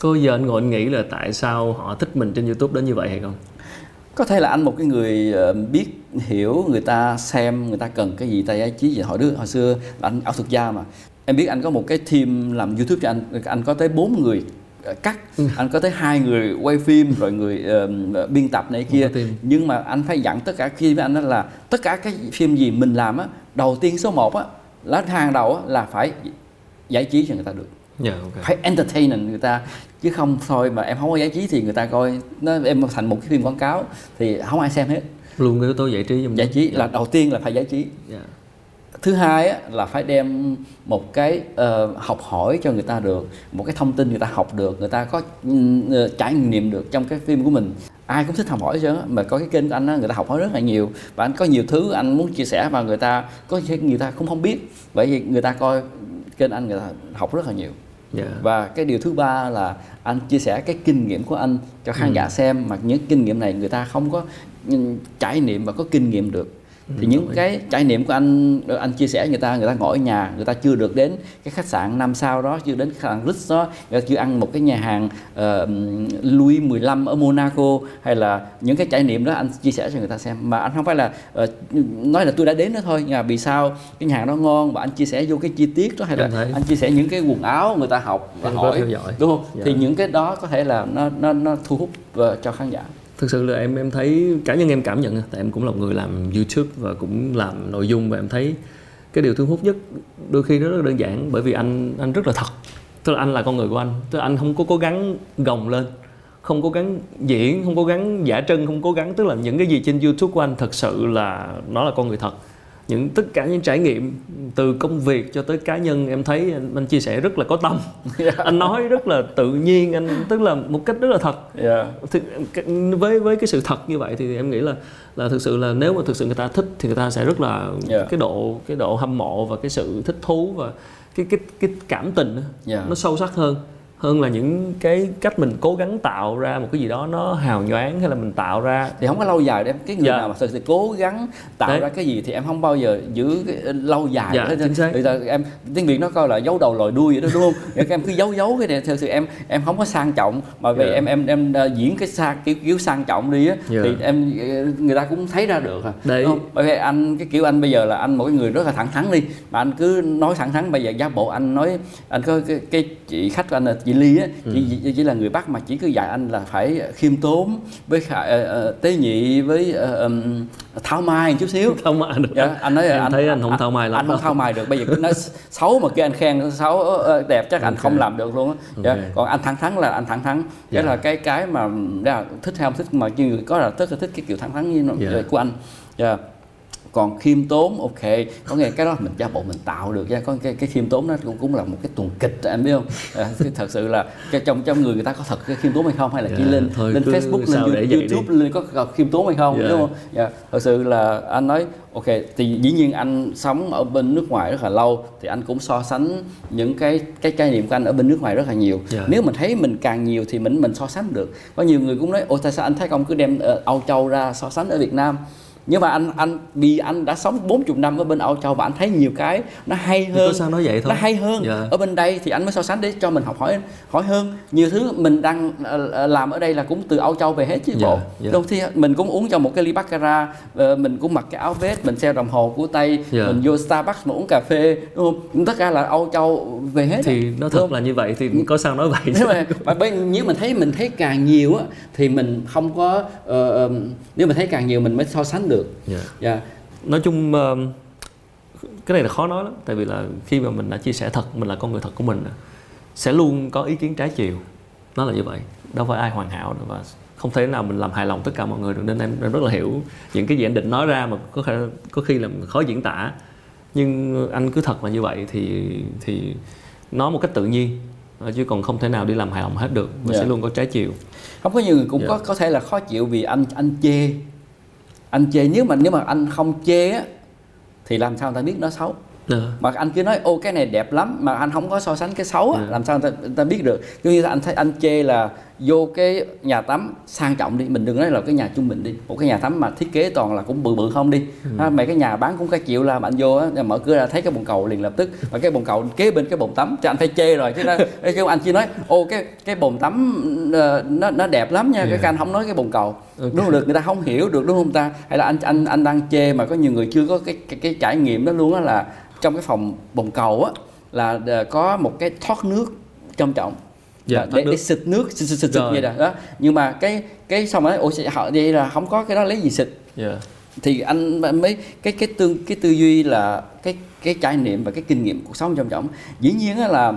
Có giờ anh ngồi anh nghĩ là tại sao họ thích mình trên youtube đến như vậy hay không có thể là anh một cái người ờ, biết hiểu người ta xem người ta cần cái gì ta giải trí gì. Hồi đứa hồi xưa là anh ảo thuật gia mà. Em biết anh có một cái team làm youtube cho anh anh có tới bốn người ờ, cắt. Anh có tới hai người quay phim rồi người ờ, biên tập này kia. nhưng mà anh phải dặn tất cả khi với anh đó là tất cả cái phim gì mình làm á đầu tiên số 1 á lá hàng đầu á là phải giải trí cho người ta được dạ ok. Phải entertain người ta chứ không thôi mà em không có giải trí thì người ta coi nó em thành một cái phim quảng cáo thì không ai xem hết. Luôn cái yếu tố giải trí giải trí là đầu tiên là phải giải trí. Dạ. thứ hai á, là phải đem một cái ờ, học hỏi cho người ta được một cái thông tin người ta học được người ta có ờ, trải nghiệm được trong cái phim của mình. Ai cũng thích học hỏi chứ mà có cái kênh của anh á, người ta học hỏi rất là nhiều. Và anh có nhiều thứ anh muốn chia sẻ và người ta có người ta cũng không biết. Bởi vì người ta coi kênh anh người ta học rất là nhiều dạ. Và cái điều thứ ba là anh chia sẻ cái kinh nghiệm của anh cho khán giả xem mà những kinh nghiệm này người ta không có ừ, trải nghiệm và có kinh nghiệm được thì những cái trải nghiệm của anh anh chia sẻ người ta người ta ngồi ở nhà người ta chưa được đến cái khách sạn năm sao đó chưa đến khách sạn Ritz đó người ta chưa ăn một cái nhà hàng uh, Louis 15 ở Monaco hay là những cái trải nghiệm đó anh chia sẻ cho người ta xem. Mà anh không phải là ờ, nói là tôi đã đến đó thôi nhưng mà vì sao cái nhà hàng đó ngon và anh chia sẻ vô cái chi tiết đó hay là anh chia sẻ những cái quần áo người ta học và hỏi đúng không? Dạ. thì những cái đó có thể là nó nó nó thu hút ờ, cho khán giả thực sự là em em thấy cá nhân em cảm nhận tại em cũng là một người làm youtube và cũng làm nội dung và em thấy cái điều thu hút nhất đôi khi nó rất là đơn giản, bởi vì anh anh rất là thật. Tức là anh là con người của anh. Tức là anh không có cố gắng gồng lên, không cố gắng diễn, không cố gắng giả trân không cố gắng, tức là những cái gì trên youtube của anh thật sự là nó là con người thật những tất cả những trải nghiệm từ công việc cho tới cá nhân em thấy anh, anh chia sẻ rất là có tâm anh nói rất là tự nhiên anh tức là một cách rất là thật yeah. thực, cái- với với cái sự thật như vậy thì em nghĩ là là thực sự là nếu mà thực sự người ta thích thì người ta sẽ rất là Dạ. cái độ cái độ hâm mộ và cái sự thích thú và cái cái cái cảm tình Dạ. nó sâu sắc hơn hơn là những cái cách mình cố gắng tạo ra một cái gì đó nó hào nhoáng hay là mình tạo ra thì không có lâu dài đâu em cái người Dạ. nào mà thực sự cố gắng tạo Đấy. ra cái gì thì em không bao giờ giữ cái, lâu dài Dạ, hết. chính xác. bây giờ em tiếng việt nó coi là giấu đầu lòi đuôi vậy đó đúng không em cứ giấu giấu cái này thực sự em em không có sang trọng mà vì Dạ. em em em ờ, diễn cái sang kiểu kiểu sang trọng đi á Dạ. thì em ờ, người ta cũng thấy ra được à Đấy. đúng không? bởi vì anh cái kiểu anh bây giờ là anh một cái người rất là thẳng thắn đi mà anh cứ nói thẳng thắn bây giờ giả bộ anh nói anh có cái, cái chị khách của anh là chị Ly á Ừ. chị, chị chỉ là người Bắc mà chỉ cứ dạy anh là phải khiêm tốn với khả, ờ, tế nhị với ờ, ừm, thảo mai một chút xíu không mà được dạ, anh nói Em anh thấy anh không thao mai lắm anh không thao mai được bây giờ cứ nói xấu mà kia anh khen xấu đẹp chắc anh Ok. không làm được luôn á dạ. Ok. còn anh thẳng thắn là anh thẳng thắn Dạ. là cái cái mà ra thích hay không thích mà người có là rất là thích cái kiểu thẳng thắn như Dạ. của anh dạ còn khiêm tốn ok. Có nghĩa cái đó mình giả bộ mình tạo được nha. Có cái cái khiêm tốn nó cũng cũng là một cái tuần kịch em biết không? À, thật sự là cái trong trong người người ta có thật cái khiêm tốn hay không? Hay là chỉ Dạ, lên thôi lên Facebook lên. YouTube lên có, khiêm tốn hay không Dạ. đúng không? Dạ thật sự là anh nói ok thì dĩ nhiên anh sống ở bên nước ngoài rất là lâu thì anh cũng so sánh những cái cái trải nghiệm của anh ở bên nước ngoài rất là nhiều. Dạ. nếu mình thấy mình càng nhiều thì mình mình so sánh được. Có nhiều người cũng nói ôi tại sao anh thấy công cứ đem ờ, Âu Châu ra so sánh ở Việt Nam nhưng mà anh anh vì anh đã sống 40 năm ở bên Âu Châu và anh thấy nhiều cái nó hay hơn. có sao nói vậy thôi. Nó hay hơn Dạ. ở bên đây thì anh mới so sánh để cho mình học hỏi hỏi hơn. Nhiều thứ mình đang ờ, ờ, làm ở đây là cũng từ Âu Châu về hết chứ Dạ, bộ. dạ. đâu thì mình cũng uống cho một cái ly baccarat ờ, mình cũng mặc cái áo vest mình đeo đồng hồ của Tây Dạ. mình vô Starbucks mà uống cà phê đúng không? Tất cả là Âu Châu về hết thì nó thật là như vậy thì có sao nói vậy nếu mà, mà nếu mình thấy mình thấy càng nhiều á thì mình không có ờ, nếu mình thấy càng nhiều mình mới so sánh được Dạ. dạ nói chung um, cái này là khó nói lắm tại vì là khi mà mình đã chia sẻ thật mình là con người thật của mình sẽ luôn có ý kiến trái chiều nó là như vậy đâu phải ai hoàn hảo đâu và không thể nào mình làm hài lòng tất cả mọi người được nên em, em rất là hiểu những cái gì anh định nói ra mà có khả, có khi là khó diễn tả nhưng anh cứ thật là như vậy thì thì nói một cách tự nhiên chứ còn không thể nào đi làm hài lòng hết được và Dạ. sẽ luôn có trái chiều không có nhiều người cũng Dạ. có có thể là khó chịu vì anh anh chê anh chê nếu mà nếu mà anh không chê á thì làm sao người ta biết nó xấu Ờ. mà anh cứ nói ô cái này đẹp lắm mà anh không có so sánh cái xấu á Dạ. làm sao người ta, người ta biết được giống như anh thấy anh chê là vô cái nhà tắm sang trọng đi mình đừng nói là cái nhà trung bình đi. Một cái nhà tắm mà thiết kế toàn là cũng bự bự không đi. Ừ. mấy cái nhà bán cũng cả triệu là bạn vô á mở cửa ra thấy cái bồn cầu liền lập tức. Và cái bồn cầu kế bên cái bồn tắm cho anh phải chê rồi chứ nó kêu anh chỉ nói ô cái cái bồn tắm ờ, nó nó đẹp lắm nha. Dạ. cái anh không nói cái bồn cầu. Ok. đúng không? Được người ta không hiểu được đúng không ta? Hay là anh anh anh đang chê mà có nhiều người chưa có cái cái, cái trải nghiệm đó luôn á là trong cái phòng bồn cầu á là ờ, có một cái thoát nước trong trọng Dạ, để, nước. để xịt nước xịt xịt xịt, xịt vậy đó. đó nhưng mà cái cái xong rồi ủa họ vậy là không có cái đó lấy gì xịt Dạ. thì anh mới cái cái tư cái tư duy là cái cái trải nghiệm và cái kinh nghiệm cuộc sống trong trọng dĩ nhiên là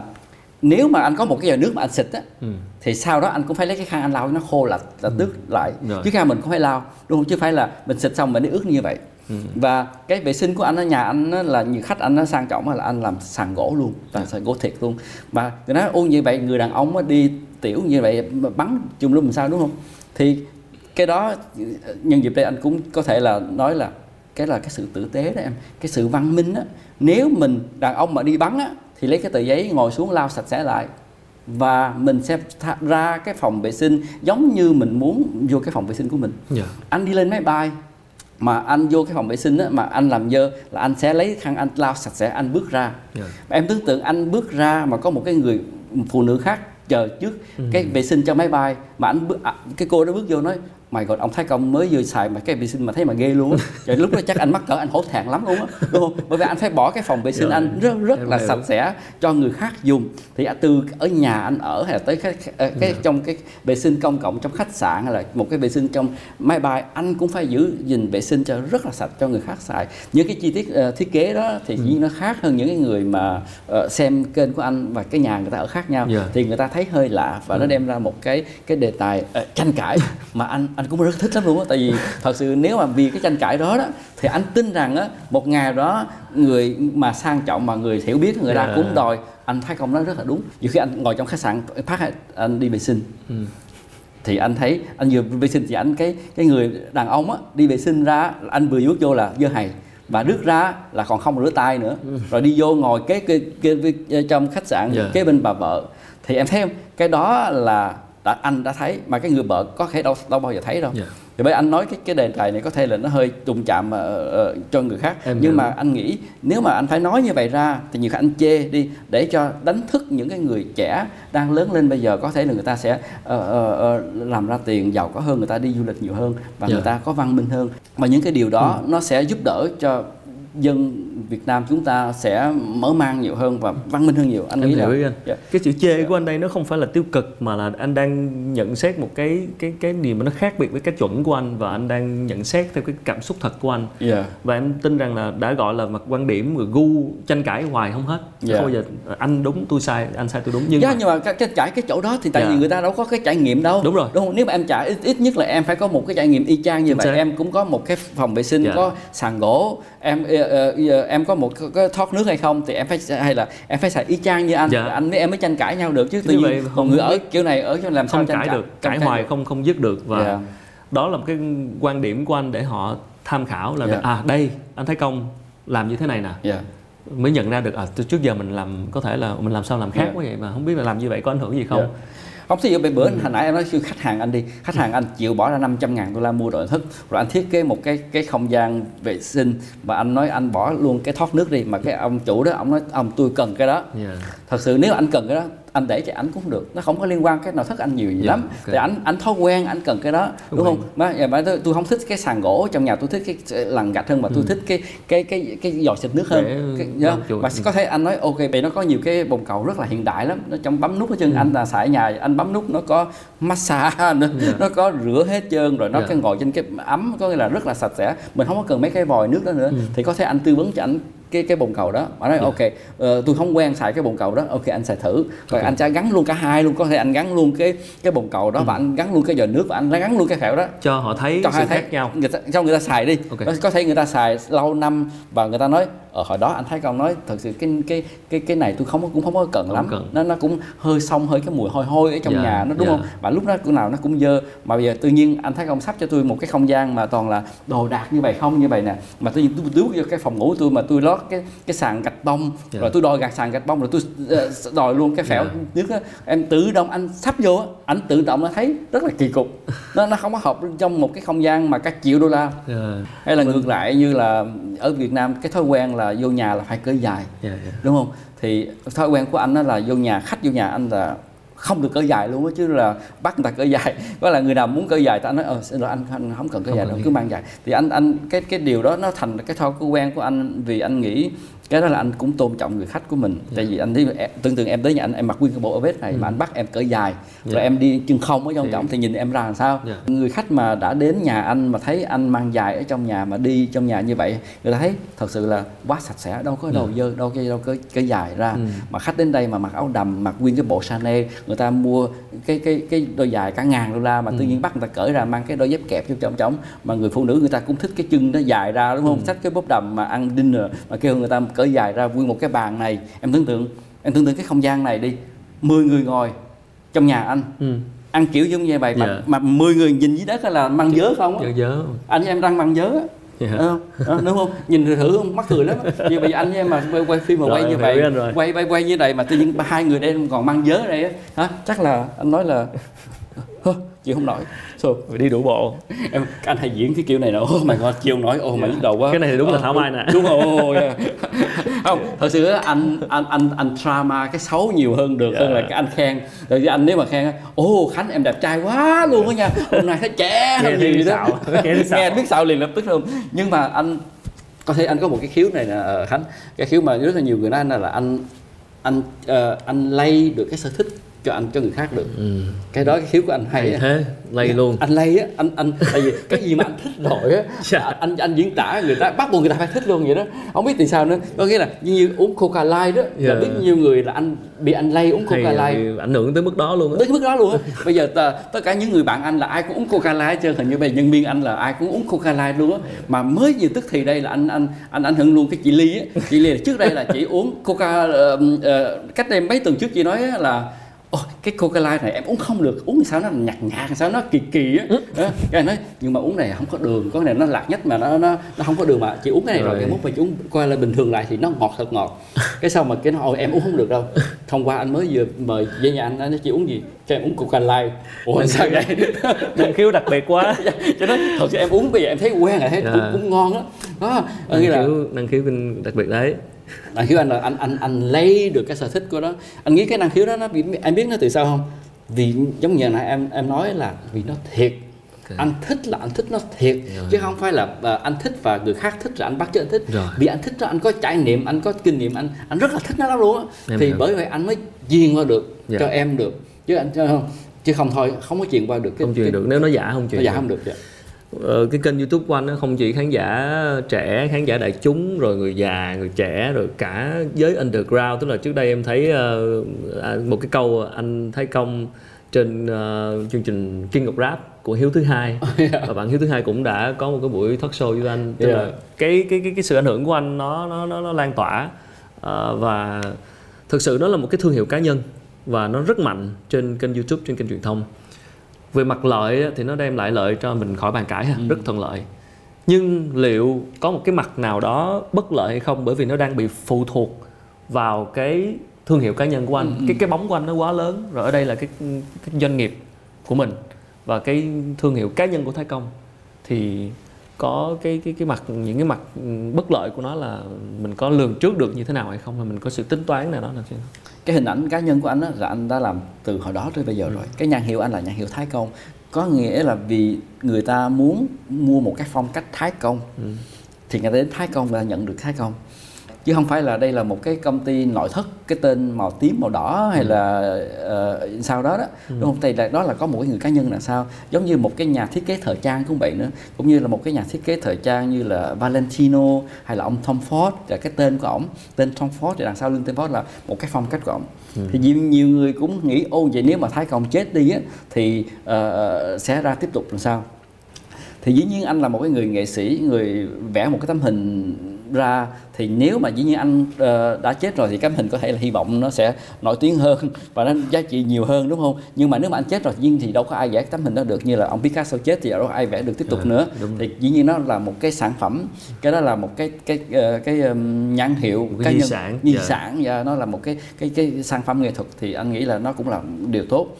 nếu mà anh có một cái vòi nước mà anh xịt á Ừ. thì sau đó anh cũng phải lấy cái khăn anh lau nó khô là là tước lại Rồi. chứ ra mình cũng phải lau đúng không chứ phải là mình xịt xong mình nó ướt như vậy Ừ. và cái vệ sinh của anh ở nhà anh á là nhiều khách anh nó sang trọng là anh làm sàn gỗ luôn là sàn gỗ thiệt luôn. Và người nói ô như vậy người đàn ông á đi tiểu như vậy bắn chung lúc làm sao đúng không? Thì cái đó nhân dịp đây anh cũng có thể là nói là cái là cái sự tử tế đó em. Cái sự văn minh á. Nếu mình đàn ông mà đi bắn á thì lấy cái tờ giấy ngồi xuống lau sạch sẽ lại. Và mình sẽ ra cái phòng vệ sinh giống như mình muốn vô cái phòng vệ sinh của mình. Dạ. anh đi lên máy bay mà anh vô cái phòng vệ sinh á, mà anh làm dơ là anh sẽ lấy khăn anh lau sạch sẽ anh bước ra Dạ. em tưởng tượng anh bước ra mà có một cái người phụ nữ khác chờ trước cái vệ sinh trong máy bay mà anh bước à, cái cô đó bước vô nói mày còn ông thái công mới vừa xài mà cái vệ sinh mà thấy mà ghê luôn rồi lúc đó chắc anh mắc cỡ anh hổ thẹn lắm luôn á đúng không? Bởi vì anh phải bỏ cái phòng vệ sinh Rồi, anh rất rất em là hiểu. sạch sẽ cho người khác dùng. Thì từ ở nhà anh ở hay là tới cái, cái, cái trong cái vệ sinh công cộng trong khách sạn hay là một cái vệ sinh trong máy bay anh cũng phải giữ gìn vệ sinh cho rất là sạch cho người khác xài. Những cái chi tiết ờ, thiết kế đó thì nhiên nó khác hơn những cái người mà ờ, xem kênh của anh và cái nhà người ta ở khác nhau. Dạ. thì người ta thấy hơi lạ và nó đem ra một cái cái đề tài ờ, tranh cãi mà anh anh cũng rất thích lắm luôn á tại vì thật sự nếu mà vì cái tranh cãi đó đó thì anh tin rằng á một ngày đó người mà sang trọng mà người hiểu biết người ta Dạ. cũng đòi anh thấy công nói rất là đúng. Nhiều khi anh ngồi trong khách sạn phát anh đi vệ sinh. Ừ. thì anh thấy anh vừa vệ sinh thì anh cái cái người đàn ông á đi vệ sinh ra anh vừa bước vô là dơ hầy. Và rước ra là còn không rửa tay nữa. Rồi đi vô ngồi kế, kế, kế, kế trong khách sạn Dạ. kế bên bà vợ. Thì em thấy không? Cái đó là đã, anh đã thấy mà cái người vợ có thể đâu đâu bao giờ thấy đâu Dạ. thì bởi anh nói cái cái đề tài này có thể là nó hơi đụng chạm ờ, ờ, cho người khác Em nhưng hiểu. mà anh nghĩ nếu mà anh phải nói như vậy ra thì nhiều khi anh chê đi để cho đánh thức những cái người trẻ đang lớn lên bây giờ có thể là người ta sẽ ờ, ờ, ờ, làm ra tiền giàu có hơn người ta đi du lịch nhiều hơn và Dạ. người ta có văn minh hơn và những cái điều đó nó sẽ giúp đỡ cho dân Việt Nam chúng ta sẽ mở mang nhiều hơn và văn minh hơn nhiều anh Em nghĩ hiểu là anh. Dạ. Cái chữ chê của anh đây nó không phải là tiêu cực mà là anh đang nhận xét một cái cái cái gì mà nó khác biệt với cái chuẩn của anh và anh đang nhận xét theo cái cảm xúc thật của anh. Yeah. Và em tin rằng là đã gọi là mặt quan điểm rồi gu tranh cãi hoài không hết. Dạ. Không bao giờ anh đúng tôi sai, anh sai tôi đúng nhưng Nhưng, mà nhưng mà cái, cái trải cái chỗ đó thì tại Dạ. vì người ta đâu có cái trải nghiệm đâu Đúng rồi. đúng không nếu mà em trải ít, ít nhất là em phải có một cái trải nghiệm y chang như vậy em cũng có một cái phòng vệ sinh Dạ. có sàn gỗ em ờ, em có một cái, thoát nước hay không thì em phải hay là em phải xài y chang như anh Dạ. anh mới em mới tranh cãi nhau được chứ tự nhiên không người ở kiểu này ở chỗ làm sao không tranh cãi cãi được, cãi hoài không không dứt được và Dạ. đó là một cái quan điểm của anh để họ tham khảo là Dạ. à đây anh thấy công làm như thế này nè Dạ. mới nhận ra được à trước giờ mình làm có thể là mình làm sao làm khác Dạ. quá vậy mà không biết là làm như vậy có ảnh hưởng gì không Dạ. Không thí dụ bây bữa Ừ. hồi nãy em nói kêu khách hàng anh đi khách hàng anh chịu bỏ ra 500 ngàn đô la mua nội thất rồi anh thiết kế một cái cái không gian vệ sinh và anh nói anh bỏ luôn cái thoát nước đi mà cái ông chủ đó ông nói ông tôi cần cái đó Dạ. thật sự nếu anh cần cái đó anh để cho ảnh cũng được nó không có liên quan cái nội thất anh nhiều gì Dạ, lắm ok. thì anh anh thói quen anh cần cái đó đúng Quen. không mà, mà tôi, tôi không thích cái sàn gỗ trong nhà tôi thích cái lằn gạch hơn mà tôi thích cái cái cái cái giò xịt nước hơn Ừ. Để cái, lau yeah. chùi. và có thể anh nói ok vì nó có nhiều cái bồn cầu rất là hiện đại lắm nó trong bấm nút hết trơn anh là xài ở nhà anh bấm nút nó có massage nữa Dạ. nó có rửa hết trơn rồi nó Dạ. cái ngồi trên cái ấm có nghĩa là rất là sạch sẽ mình không có cần mấy cái vòi nước đó nữa Ừ. thì có thể anh tư vấn cho anh cái cái bồn cầu đó. Bạn nói Dạ. ok ờ, tôi không quen xài cái bồn cầu đó. Ok anh xài thử. Rồi anh sẽ gắn luôn cả hai luôn có thể anh gắn luôn cái cái bồn cầu đó Ừ. và anh gắn luôn cái giò nước và anh gắn luôn cái phễu đó. Cho họ thấy cho sự hai thấy khác nhau. người ta, cho người ta xài đi. Ok. có, thể người ta xài lâu năm và người ta nói ở hồi đó anh thấy công nói thật sự cái cái cái cái này tôi không có- cũng không có cần Không lắm. cần. nó nó cũng hơi xong hơi cái mùi hôi hôi ở trong Dạ, nhà nó đúng dạ. không? Và lúc đó lúc nào nó cũng dơ. Mà bây giờ tự nhiên anh thấy công sắp cho tôi một cái không gian mà toàn là đồ đạc như vậy không như vậy nè. Mà tự nhiên tôi bước vô cái phòng ngủ tôi mà tôi lót cái cái sàn gạch bông Dạ. rồi tôi đòi gạt sàn gạch bông rồi tôi ờ, đòi luôn cái phễu Dạ. nước á em tự động anh sắp vô anh tự động nó thấy rất là kỳ cục nó nó không có hợp trong một cái không gian mà cả triệu đô la Ờ, hay là ngược lại như là ở Việt Nam cái thói quen là vô nhà là phải cởi dài dạ, dạ. đúng không thì thói quen của anh đó là vô nhà khách vô nhà anh là không được cởi dài luôn á chứ là bắt người ta cởi dài. Có là người nào muốn cởi dài thì anh nói ờ xin lỗi anh, anh không cần cởi Không dài đâu cứ mang dài. Thì anh anh cái cái điều đó nó thành cái thói quen của anh vì anh nghĩ cái đó là anh cũng tôn trọng người khách của mình. Tại vì anh thấy tưởng tượng em tới nhà anh em mặc nguyên cái bộ vest này mà anh bắt em cởi dài Dạ. rồi em đi chân không ở trong trọng thì nhìn em ra làm sao? Dạ. người khách mà đã đến nhà anh mà thấy anh mang dài ở trong nhà mà đi trong nhà như vậy người ta thấy thật sự là quá sạch sẽ đâu có đâu dơ đâu có đâu có cái dài ra. Ừ. mà khách đến đây mà mặc áo đầm mặc nguyên cái bộ Chanel người ta mua cái cái cái đôi dài cả ngàn đô la mà tự nhiên bắt người ta cởi ra mang cái đôi dép kẹp trong trống. Mà người phụ nữ người ta cũng thích cái chân nó dài ra đúng không? Xách cái bóp đầm mà ăn dinner mà kêu người ta cởi dài ra nguyên một cái bàn này em tưởng tượng em tưởng tượng cái không gian này đi 10 người ngồi trong nhà anh Ừ. ăn kiểu giống như vậy mà, Dạ. mà 10 người nhìn dưới đất là mang dớ không á nhớ. anh em đang mang dớ á Dạ. Đúng không? Đó, đúng không? Nhìn thử không? Mắc cười lắm. Như bây giờ anh với em mà quay, quay phim mà Rồi, quay như vậy, quay quay quay như này mà tự nhiên hai người đây còn mang dớ đây á, hả? Chắc là anh nói là "Hơ, chịu không nổi. So, Phải đi đủ bộ em anh hay diễn cái kiểu này nè. Oh my god, chịu không nổi. Oh my nhức đầu quá. Cái này thì đúng là Ờ, thảo mai nè. Đúng rồi. yeah. không, thật sự anh anh anh anh drama cái xấu nhiều hơn được hơn Dạ. là cái anh khen. Rồi với anh nếu mà khen, ô Khánh em đẹp trai quá luôn á nha. Hôm nay thấy trẻ hơn nhiều xạo. đó. Nghe biết xạo liền lập tức luôn. Nhưng mà anh có thể anh có một cái khiếu này nè ờ, Khánh cái khiếu mà rất là nhiều người nói anh là, là anh anh ờ, anh lay được cái sở thích cho anh cho người khác được. Ừ. cái đó cái khiếu của anh hay hay thế lay luôn. anh lay á anh anh tại vì cái gì mà anh thích rồi á. Dạ. anh anh diễn tả người ta bắt buộc người ta phải thích luôn vậy đó. Không biết tại sao nữa. Có nghĩa là như, như uống coca light đó Dạ. là biết nhiều người là anh bị anh lay uống coca light ảnh hưởng tới mức đó luôn á. Tới mức đó luôn á. Bây giờ tờ, tất cả những người bạn anh là ai cũng uống coca light hết trơn. Hình như bây giờ nhân viên anh là ai cũng uống coca light luôn á. Mà mới vừa tức thì đây là anh anh anh ảnh hưởng luôn cái chị ly á. Chị ly là trước đây là chỉ uống coca ờ, ờ, cách đây mấy tuần trước chị nói là Ồ, cái coca light này em uống không được. Uống sao nó nhạt nhạt sao nó kỳ kỳ á? Đó, cái nói nhưng mà uống này không có đường có này nó lạc nhất mà nó nó nó không có đường mà chị uống cái này rồi, Rồi. cái mốt mà chị uống coi là bình thường lại thì nó ngọt thật ngọt. Cái sau mà cái nó ôi em uống không được đâu. Thông qua anh mới vừa mời về nhà anh anh nói chị uống gì? Cho em uống coca light ủa sao vậy? năng khiếu đặc biệt quá. Cho nên thật sự em uống bây giờ em thấy quen rồi thấy Dạ. cũng, cũng ngon đó đó năng nghĩa là khiếu năng khiếu kinh đặc biệt đấy năng khiếu anh là anh anh anh lấy được cái sở thích của đó anh nghĩ cái năng khiếu đó nó bị em biết nó từ sao không vì giống như nãy em em nói là vì nó thiệt Ok. anh thích là anh thích nó thiệt Rồi. chứ không phải là à, anh thích và người khác thích là anh bắt chước anh thích Rồi. vì anh thích đó anh có trải nghiệm anh có kinh nghiệm anh anh rất là thích nó lắm luôn á thì hiểu. bởi vậy anh mới truyền qua được Dạ. cho em được chứ anh chứ không chứ không thôi không có truyền qua được cái không truyền cái, được nếu nó giả không nó truyền dạ được. không được dạ. Ờ, cái kênh youtube của anh nó không chỉ khán giả trẻ khán giả đại chúng rồi người già người trẻ rồi cả giới underground. Tức là trước đây em thấy à, một cái câu anh thấy công trên ờ, chương trình King of Rap của Hiếu thứ hai. Và bạn Hiếu thứ hai cũng đã có một cái buổi talk show với anh. Tức Yeah. là cái cái cái cái sự ảnh hưởng của anh nó nó nó, nó lan tỏa. Ờ, và thực sự nó là một cái thương hiệu cá nhân và nó rất mạnh trên kênh youtube trên kênh truyền thông về mặt lợi thì nó đem lại lợi cho mình khỏi bàn cãi ha, rất thuận lợi. Nhưng liệu có một cái mặt nào đó bất lợi hay không? Bởi vì nó đang bị phụ thuộc vào cái thương hiệu cá nhân của anh. Cái cái bóng của anh nó quá lớn rồi ở đây là cái, cái doanh nghiệp của mình và cái thương hiệu cá nhân của Thái Công. Thì có cái cái cái mặt những cái mặt bất lợi của nó là mình có lường trước được như thế nào hay không? Hay mình có sự tính toán nào đó là cái hình ảnh cá nhân của anh á, là anh đã làm từ hồi đó tới bây giờ rồi. Cái nhãn hiệu anh là nhãn hiệu Thái Công. Có nghĩa là vì người ta muốn mua một cái phong cách Thái Công thì người ta đến Thái Công ta nhận được Thái Công chứ không phải là đây là một cái công ty nội thất cái tên màu tím màu đỏ hay ừ. là uh, sao đó đó ừ. đúng không thì là đó là có một cái người cá nhân là sao giống như một cái nhà thiết kế thời trang cũng vậy nữa cũng như là một cái nhà thiết kế thời trang như là Valentino hay là ông Tom Ford là cái tên của ổng tên Tom Ford thì đằng sau lưng tên Ford là một cái phong cách của ổng ừ. thì nhiều, nhiều người cũng nghĩ ô vậy nếu mà Thái Công chết đi á thì uh, sẽ ra tiếp tục làm sao thì dĩ nhiên anh là một cái người nghệ sĩ người vẽ một cái tấm hình ra thì nếu mà dĩ nhiên anh uh, đã chết rồi thì tấm hình có thể là hy vọng nó sẽ nổi tiếng hơn và nó giá trị nhiều hơn đúng không nhưng mà nếu mà anh chết rồi nhiên thì đâu có ai vẽ tấm hình đó được như là ông Picasso chết thì đâu có ai vẽ được tiếp tục à, nữa thì dĩ nhiên nó là một cái sản phẩm cái đó là một cái cái uh, cái um, nhãn hiệu một cái cá nhân sản di. Dạ. sản và nó là một cái cái cái sản phẩm nghệ thuật thì anh nghĩ là nó cũng là điều tốt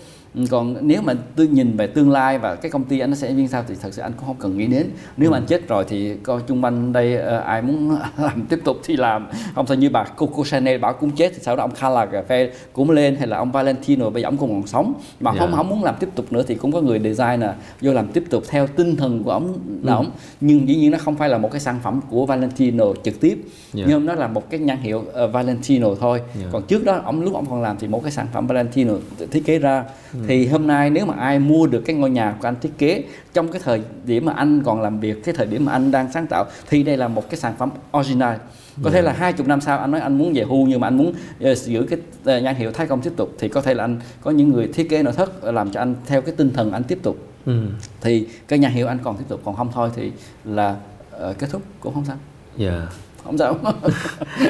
còn nếu mà tôi nhìn về tương lai và cái công ty anh nó sẽ như sao thì thật sự anh cũng không cần nghĩ đến nếu mà anh chết rồi thì coi chung quanh đây uh, ai muốn làm tiếp tục thì làm không thôi như bà Coco Chanel bảo cũng chết thì sau đó ông Karl Lagerfeld cũng lên hay là ông Valentino bây giờ ông cũng còn sống mà yeah. không không muốn làm tiếp tục nữa thì cũng có người designer vô làm tiếp tục theo tinh thần của ông là ừ. ông nhưng dĩ nhiên nó không phải là một cái sản phẩm của Valentino trực tiếp yeah. nhưng nó là một cái nhãn hiệu uh, Valentino thôi yeah. còn trước đó ông lúc ông còn làm thì một cái sản phẩm Valentino thiết kế ra ừ thì hôm nay nếu mà ai mua được cái ngôi nhà của anh thiết kế trong cái thời điểm mà anh còn làm việc cái thời điểm mà anh đang sáng tạo thì đây là một cái sản phẩm original có yeah. thể là hai chục năm sau anh nói anh muốn về hưu nhưng mà anh muốn uh, giữ cái uh, nhãn hiệu Thái Công tiếp tục thì có thể là anh có những người thiết kế nội thất làm cho anh theo cái tinh thần anh tiếp tục ừ. thì cái nhãn hiệu anh còn tiếp tục còn không thôi thì là uh, kết thúc cũng không sao. Yeah dạ không sao.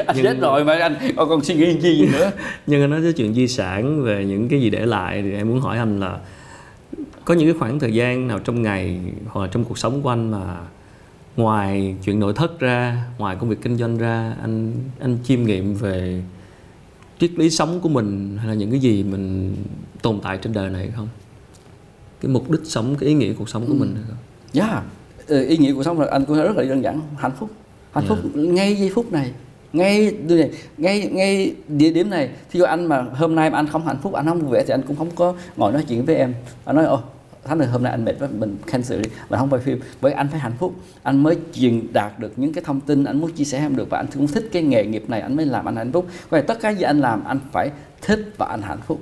Anh nhưng, chết rồi mà anh còn, còn suy nghĩ gì nữa? Nhưng anh nói tới chuyện di sản về những cái gì để lại thì em muốn hỏi anh là có những cái khoảng thời gian nào trong ngày hoặc là trong cuộc sống của anh mà ngoài chuyện nội thất ra ngoài công việc kinh doanh ra anh anh chiêm nghiệm về triết lý sống của mình hay là những cái gì mình tồn tại trên đời này không? Cái mục đích sống cái ý nghĩa cuộc sống của ừ. mình hay không? Dạ. Yeah. Ờ, ý nghĩa cuộc sống là anh cũng rất là đơn giản hạnh phúc hạnh phúc. Dạ. ngay giây phút này ngay ngay ngay địa điểm này. Thì dụ anh mà hôm nay mà anh không hạnh phúc anh không vui vẻ thì anh cũng không có ngồi nói chuyện với em. Anh nói ồ tháng này hôm nay anh mệt quá mình cancel đi mình không quay phim. Bởi anh phải hạnh phúc. Anh mới truyền đạt được những cái thông tin anh muốn chia sẻ em được và anh cũng thích cái nghề nghiệp này anh mới làm anh hạnh phúc. Vậy tất cả gì anh làm anh phải thích và anh hạnh phúc.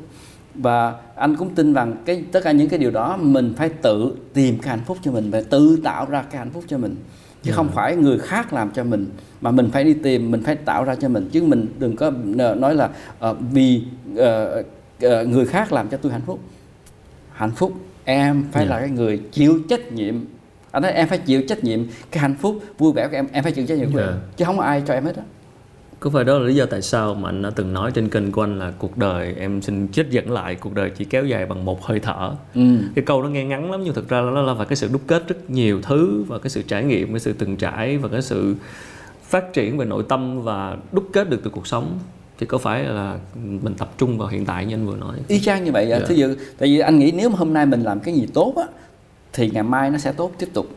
Và anh cũng tin rằng cái tất cả những cái điều đó mình phải tự tìm cái hạnh phúc cho mình và tự tạo ra cái hạnh phúc cho mình chứ không phải người khác làm cho mình mà mình phải đi tìm mình phải tạo ra cho mình. Chứ mình đừng có nói là uh, vì uh, uh, người khác làm cho tôi hạnh phúc. Hạnh phúc em phải yeah. là cái người chịu trách nhiệm. Anh nói em phải chịu trách nhiệm cái hạnh phúc vui vẻ của em em phải chịu trách nhiệm của yeah. em chứ không có ai cho em hết á có phải đó là lý do tại sao mà anh đã từng nói trên kênh của anh là cuộc đời em xin trích dẫn lại cuộc đời chỉ kéo dài bằng một hơi thở ừ. cái câu nó nghe ngắn lắm nhưng thực ra nó là phải cái sự đúc kết rất nhiều thứ và cái sự trải nghiệm cái sự từng trải và cái sự phát triển về nội tâm và đúc kết được từ cuộc sống thì có phải là mình tập trung vào hiện tại như anh vừa nói y chang như vậy yeah. Dạ. Thí tại vì anh nghĩ nếu mà hôm nay mình làm cái gì tốt á thì ngày mai nó sẽ tốt tiếp tục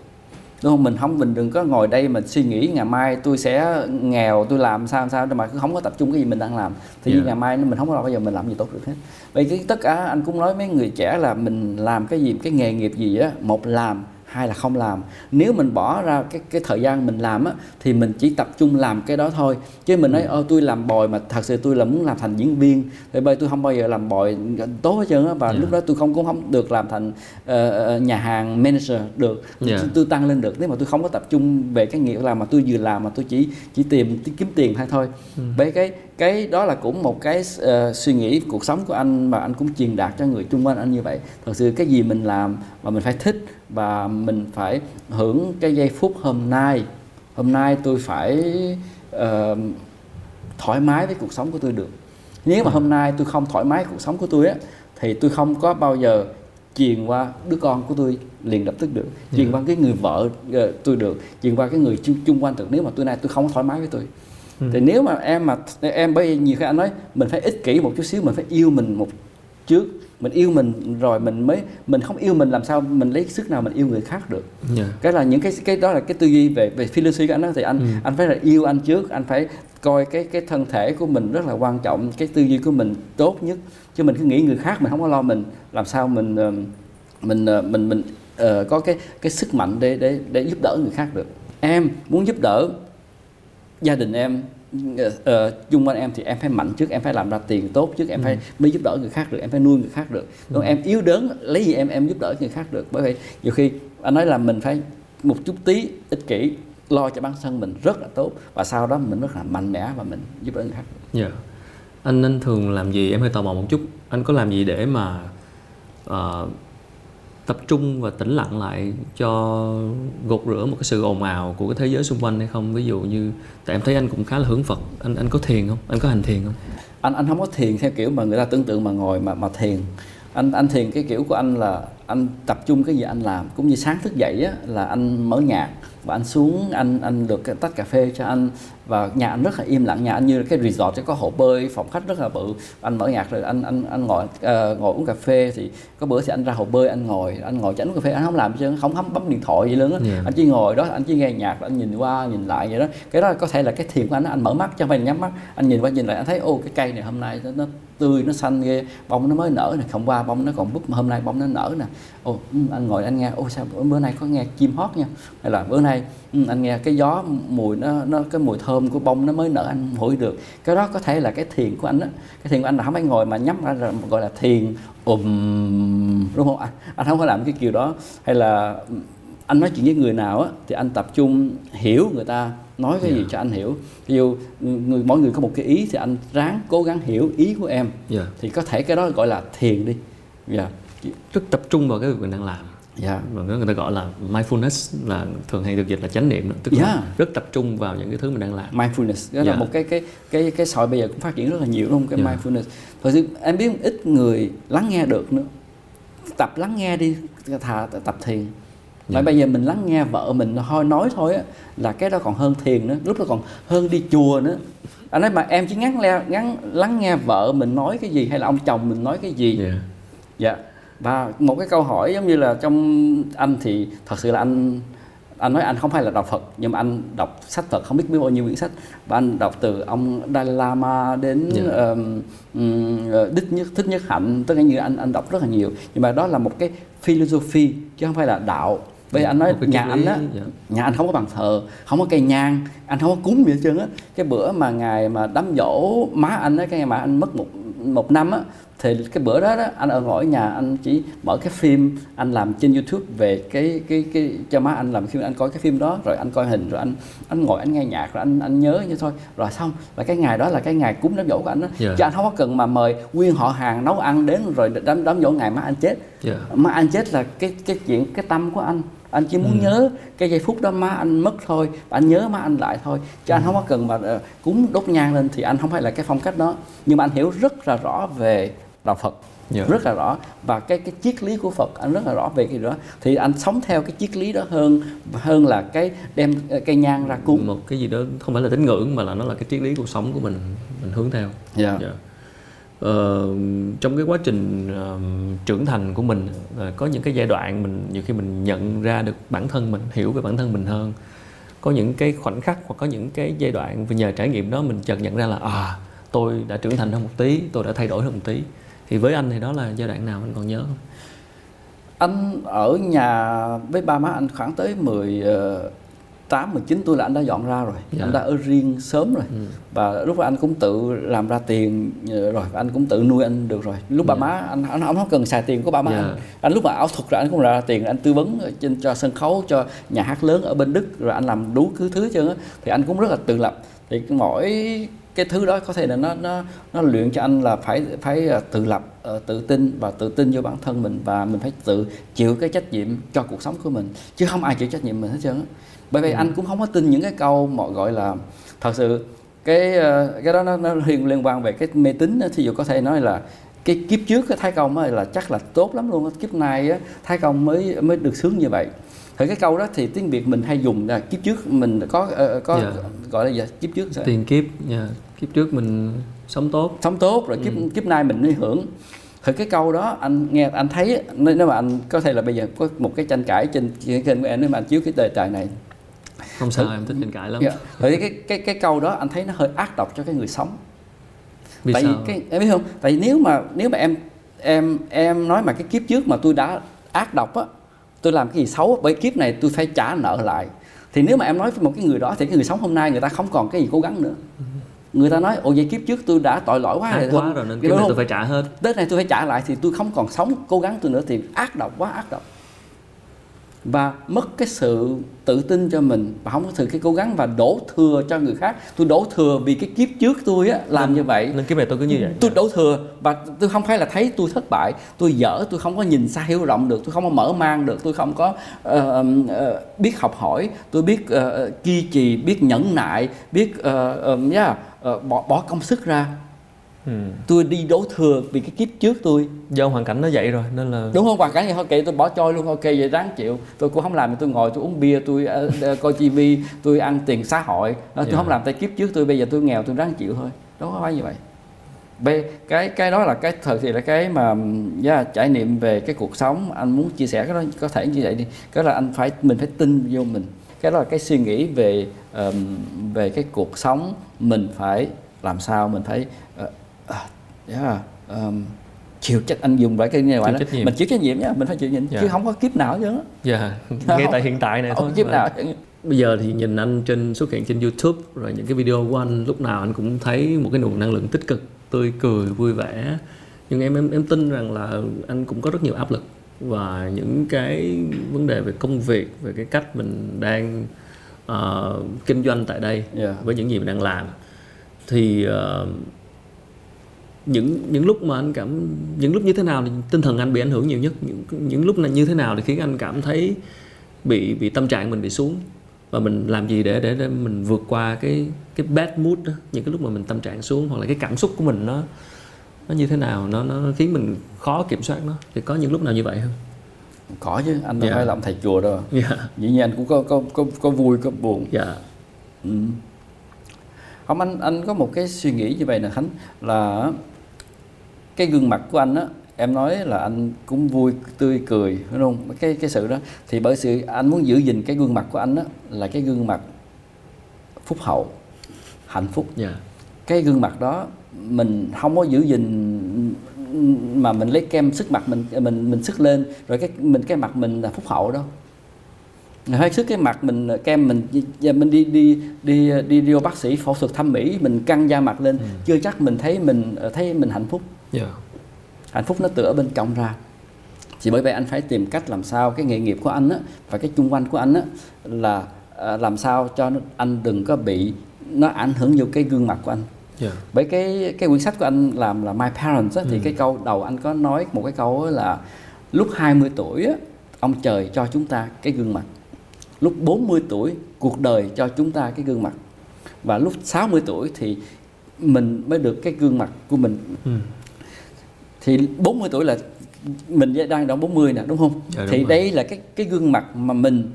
đúng không? Mình không mình đừng có ngồi đây mình suy nghĩ ngày mai tôi sẽ nghèo tôi làm sao sao mà không có tập trung cái gì mình đang làm. Thì yeah. ngày mai mình không có bao giờ mình làm gì tốt được hết. Vậy cái tất cả anh cũng nói mấy người trẻ là mình làm cái gì cái nghề nghiệp gì á một làm hay là không làm. Nếu mình bỏ ra cái cái thời gian mình làm á thì mình chỉ tập trung làm cái đó thôi. Chứ mình nói ô tôi làm bồi mà thật sự tôi là muốn làm thành diễn viên thì bây tôi không bao giờ làm bồi tốt hết trơn á. Và yeah. lúc đó tôi không cũng không được làm thành uh, nhà hàng manager được. Yeah. tôi tăng lên được. Nếu mà tôi không có tập trung về cái nghiệp làm mà tôi vừa làm mà tôi chỉ chỉ tìm kiếm tiền hay thôi. Ừ. bởi cái cái đó là cũng một cái uh, suy nghĩ cuộc sống của anh mà anh cũng truyền đạt cho người chung quanh anh như vậy. Thật sự cái gì mình làm mà mình phải thích và mình phải hưởng cái giây phút hôm nay hôm nay tôi phải uh, thoải mái với cuộc sống của tôi được. Nếu mà hôm nay tôi không thoải mái cuộc sống của tôi á thì tôi không có bao giờ truyền qua đứa con của tôi liền lập tức được. Truyền yeah. qua cái người vợ uh, tôi được. Truyền qua cái người chung, chung quanh được. Nếu mà tôi nay tôi không thoải mái với tôi ừ. thì nếu mà em mà em bởi vì nhiều khi anh nói mình phải ích kỷ một chút xíu mình phải yêu mình một trước mình yêu mình rồi mình mới mình không yêu mình làm sao mình lấy sức nào mình yêu người khác được yeah. cái là những cái cái đó là cái tư duy về về philosophy của anh đó thì anh ừ. anh phải là yêu anh trước anh phải coi cái cái thân thể của mình rất là quan trọng cái tư duy của mình tốt nhất chứ mình cứ nghĩ người khác mình không có lo mình làm sao mình ờ, mình ờ, mình mình uh, có cái cái sức mạnh để để để giúp đỡ người khác được em muốn giúp đỡ gia đình em uh, chung quanh em thì em phải mạnh trước em phải làm ra tiền tốt trước em ừ. phải mới giúp đỡ người khác được em phải nuôi người khác được ừ. em yếu đớn lấy gì em em giúp đỡ người khác được bởi vậy nhiều khi anh nói là mình phải một chút tí ích kỷ lo cho bản thân mình rất là tốt và sau đó mình rất là mạnh mẽ và mình giúp đỡ người khác. Dạ. Yeah. Anh anh thường làm gì em hơi tò mò một chút. Anh có làm gì để mà uh, tập trung và tĩnh lặng lại cho gột rửa một cái sự ồn ào của cái thế giới xung quanh hay không? Ví dụ như, tại em thấy anh cũng khá là hướng phật. Anh anh có thiền không? Anh có hành thiền không? Anh anh không có thiền theo kiểu mà người ta tưởng tượng mà ngồi mà mà thiền. Anh anh thiền cái kiểu của anh là anh tập trung cái gì anh làm cũng như sáng thức dậy á là anh mở nhạc và anh xuống anh anh được cái tách cà phê cho anh. Và nhà anh rất là im lặng nhà anh như cái resort có hồ bơi phòng khách rất là bự. Anh mở nhạc rồi anh anh anh ngồi uh, ngồi uống cà phê thì có bữa thì anh ra hồ bơi anh ngồi anh ngồi chánh cà phê. Anh không làm chứ không không bấm điện thoại gì luôn á. Yeah. anh chỉ ngồi đó anh chỉ nghe nhạc anh nhìn qua nhìn lại vậy đó. Cái đó có thể là cái thiền của anh anh mở mắt cho phải nhắm mắt. Anh nhìn qua nhìn lại anh thấy ô cái cây này hôm nay nó, nó tươi nó xanh ghê bông nó mới nở này không qua bông nó còn búp mà hôm nay bông nó nở nè ô ừ, anh ngồi anh nghe ô sao bữa nay có nghe chim hót nha hay là bữa nay ừ, anh nghe cái gió mùi nó nó cái mùi thơm của bông nó mới nở anh hửi được cái đó có thể là cái thiền của anh đó cái thiền của anh là không phải ngồi mà nhắm ra là gọi là thiền ùm đúng không anh anh không có làm cái kiểu đó hay là anh nói chuyện với người nào á thì anh tập trung hiểu người ta nói cái yeah. gì dạ. cho anh hiểu ví dụ người mỗi người có một cái ý thì anh ráng cố gắng hiểu ý của em yeah. Dạ. thì có thể cái đó gọi là thiền đi yeah. Dạ. rất tập trung vào cái việc mình đang làm yeah. và người ta gọi là mindfulness là thường hay được dịch là chánh niệm đó. tức yeah. là rất tập trung vào những cái thứ mình đang làm mindfulness đó yeah. là một cái cái cái cái sỏi bây giờ cũng phát triển rất là nhiều luôn cái yeah. mindfulness thật sự em biết ít người lắng nghe được nữa tập lắng nghe đi thà tập thiền mà yeah. bây giờ mình lắng nghe vợ mình thôi nói thôi á là cái đó còn hơn thiền nữa lúc đó còn hơn đi chùa nữa anh nói mà em chỉ ngắn le ngắn lắng nghe vợ mình nói cái gì hay là ông chồng mình nói cái gì yeah. dạ và một cái câu hỏi giống như là trong anh thì thật sự là anh anh nói anh không phải là đọc Phật nhưng mà anh đọc sách Phật không biết biết bao nhiêu quyển sách và anh đọc từ ông Dalai Lama đến yeah. Dạ. um, Đức Nhất Thích Nhất Hạnh tất cả như anh anh đọc rất là nhiều nhưng mà đó là một cái philosophy chứ không phải là đạo bây anh nói nhà anh á dạ. nhà anh không có bàn thờ không có cây nhang anh không có cúng gì hết trơn á cái bữa mà ngày mà đám dỗ má anh á cái ngày mà anh mất một một năm á thì cái bữa đó đó anh ở ngồi nhà anh chỉ mở cái phim anh làm trên YouTube về cái cái cái cho má anh làm phim anh coi cái phim đó rồi anh coi hình rồi anh anh ngồi anh nghe nhạc rồi anh anh nhớ như thôi rồi xong là cái ngày đó là cái ngày cúng đám dỗ của anh đó yeah. Dạ. chứ anh không có cần mà mời nguyên họ hàng nấu ăn đến rồi đám đám dỗ ngày má anh chết yeah. Dạ. má anh chết là cái cái chuyện cái tâm của anh anh chỉ muốn ừ. nhớ cái giây phút đó má anh mất thôi và anh nhớ má anh lại thôi chứ ừ. anh không có cần mà uh, cúng đốt nhang lên thì anh không phải là cái phong cách đó nhưng mà anh hiểu rất là rõ về đạo Phật yeah. Dạ. rất là rõ và cái cái triết lý của Phật anh rất là rõ về cái đó thì anh sống theo cái triết lý đó hơn hơn là cái đem ờ, cây nhang ra cúng một cái gì đó không phải là tín ngưỡng mà là nó là cái triết lý cuộc sống của mình mình hướng theo yeah. Dạ. Yeah. Ờ, trong cái quá trình uh, trưởng thành của mình uh, có những cái giai đoạn mình nhiều khi mình nhận ra được bản thân mình hiểu về bản thân mình hơn. Có những cái khoảnh khắc hoặc có những cái giai đoạn nhờ trải nghiệm đó mình chợt nhận ra là à tôi đã trưởng thành hơn một tí tôi đã thay đổi hơn một tí. Thì với anh thì đó là giai đoạn nào anh còn nhớ không? Anh ở nhà với ba má anh khoảng tới 10 8, 19 tuổi là anh đã dọn ra rồi. Dạ. anh đã ở riêng sớm rồi. Ừ. và lúc đó anh cũng tự làm ra tiền ờ, rồi anh cũng tự nuôi anh được rồi. Lúc dạ. ba má anh anh không cần xài tiền của ba má dạ. anh. Anh lúc mà ảo thuật rồi anh cũng ra tiền anh tư vấn trên cho sân khấu cho nhà hát lớn ở bên đức rồi anh làm đủ thứ thứ chứ thì anh cũng rất là tự lập. Thì mỗi cái thứ đó có thể là nó nó nó luyện cho anh là phải phải ờ, tự lập ờ, tự tin và tự tin vô bản thân mình. Và mình phải tự chịu cái trách nhiệm cho cuộc sống của mình. Chứ không ai chịu trách nhiệm mình hết trơn á bởi vì ừ. anh cũng không có tin những cái câu mà gọi là thật sự cái ờ, cái đó nó, nó liên liên quan về cái mê tín thí dụ có thể nói là cái kiếp trước cái thái công là chắc là tốt lắm luôn kiếp này á, thái công mới mới được sướng như vậy thì cái câu đó thì tiếng việt mình hay dùng là kiếp trước mình có uh, có yeah. Dạ. gọi là gì kiếp trước sao? tiền kiếp yeah. Dạ. kiếp trước mình sống tốt sống tốt rồi kiếp ừ. kiếp nay mình mới hưởng thì cái câu đó anh nghe anh thấy nếu mà anh có thể là bây giờ có một cái tranh cãi trên kênh của em nếu mà anh chiếu cái đề tài này không sao. em thích tranh cãi lắm. Yeah. Thì cái cái cái câu đó anh thấy nó hơi ác độc cho cái người sống. Vì tại sao? vì cái em biết không? Tại vì nếu mà nếu mà em em em nói mà cái kiếp trước mà tôi đã ác độc á tôi làm cái gì xấu bởi kiếp này tôi phải trả nợ lại. Thì nếu mà em nói với một cái người đó thì cái người sống hôm nay người ta không còn cái gì cố gắng nữa. Người ta nói ồ vậy kiếp trước tôi đã tội lỗi quá ác rồi. quá rồi nên cái này tôi phải trả hết. Tết này tôi phải trả lại thì tôi không còn sống cố gắng tôi nữa thì ác độc quá ác độc và mất cái sự tự tin cho mình. Và không có sự cái cố gắng và đổ thừa cho người khác. Tôi đổ thừa vì cái kiếp trước tôi á làm như vậy. nên kiếp này tôi cứ như vậy. Tôi đổ thừa và tôi không phải là thấy tôi thất bại. Tôi dở tôi không có nhìn xa hiểu rộng được. Tôi không có mở mang được. Tôi không có ờ, ờ, biết học hỏi. Tôi biết ờ, kiên trì biết nhẫn nại biết ờ, ờ, yeah, ờ, bỏ bỏ công sức ra ừ. tôi đi đổ thừa vì cái kiếp trước tôi. Do hoàn cảnh nó vậy rồi nên là đúng không? Hoàn cảnh thì thôi kệ tôi bỏ trôi luôn. Ok vậy ráng chịu. Tôi cũng không làm thì tôi ngồi tôi uống bia tôi ờ, coi tivi tôi ăn tiền xã hội. Tôi Dạ. không làm tay kiếp trước tôi. Bây giờ tôi nghèo tôi ráng chịu thôi. Đó không phải như vậy. Bê, cái cái đó là cái thật thì là cái mà ừm, yeah, trải nghiệm về cái cuộc sống. Anh muốn chia sẻ cái đó có thể như vậy đi. Cái là anh phải mình phải tin vô mình. Cái đó là cái suy nghĩ về ờm, về cái cuộc sống. Mình phải làm sao? Mình phải ờ, à, yeah, ờm, chịu trách anh dùng lại cái này gọi là mình chịu trách nhiệm nhá mình phải chịu nhiệm Dạ. chứ không có kiếp nào chứ dạ ngay tại hiện tại này thôi. không kiếp nào bây giờ thì nhìn anh trên xuất hiện trên YouTube rồi những cái video của anh lúc nào anh cũng thấy một cái nguồn năng lượng tích cực tươi cười vui vẻ. Nhưng em em em tin rằng là anh cũng có rất nhiều áp lực và những cái vấn đề về công việc về cái cách mình đang ờ, kinh doanh tại đây Dạ. với những gì mình đang làm. Thì ờ, những những lúc mà anh cảm những lúc như thế nào thì tinh thần anh bị ảnh hưởng nhiều nhất? Những những lúc như thế nào thì khiến anh cảm thấy bị bị tâm trạng mình bị xuống? Và mình làm gì để để, để mình vượt qua cái cái bad mood đó? Những cái lúc mà mình tâm trạng xuống hoặc là cái cảm xúc của mình nó nó như thế nào nó nó khiến mình khó kiểm soát nó? Thì có những lúc nào như vậy không? Có chứ anh đâu Dạ. phải làm thầy chùa đâu. Dạ. Dĩ nhiên anh cũng có có có có vui có buồn. Dạ. Ừ. không anh anh có một cái suy nghĩ như vậy nè khánh là cái gương mặt của anh á em nói là anh cũng vui tươi cười đúng không? Cái cái sự đó. Thì bởi sự anh muốn giữ gìn cái gương mặt của anh á là cái gương mặt phúc hậu hạnh phúc. Dạ. Cái gương mặt đó mình không có giữ gìn mà mình lấy kem sức mặt mình mình mình sức lên rồi cái mình cái mặt mình là phúc hậu đâu hay sức cái mặt mình kem mình giờ mình đi đi đi đi đi bác sĩ phẫu thuật thẩm mỹ mình căng da mặt lên. Chưa chắc mình thấy mình thấy mình hạnh phúc dạ. Hạnh phúc nó từ ở bên trong ra. Chỉ bởi vậy anh phải tìm cách làm sao cái nghề nghiệp của anh á và cái chung quanh của anh á là à, làm sao cho anh đừng có bị nó ảnh hưởng vô cái gương mặt của anh. Dạ. Bởi cái cái quyển sách của anh làm là My Parents á, thì Ừ. cái câu đầu anh có nói một cái câu là lúc 20 tuổi á, ông trời cho chúng ta cái gương mặt. Lúc 40 tuổi cuộc đời cho chúng ta cái gương mặt. Và lúc 60 tuổi thì mình mới được cái gương mặt của mình. Ừ. thì 40 tuổi là mình đang đoạn 40 nè đúng không? Dạ, đúng thì rồi. đây là cái cái gương mặt mà mình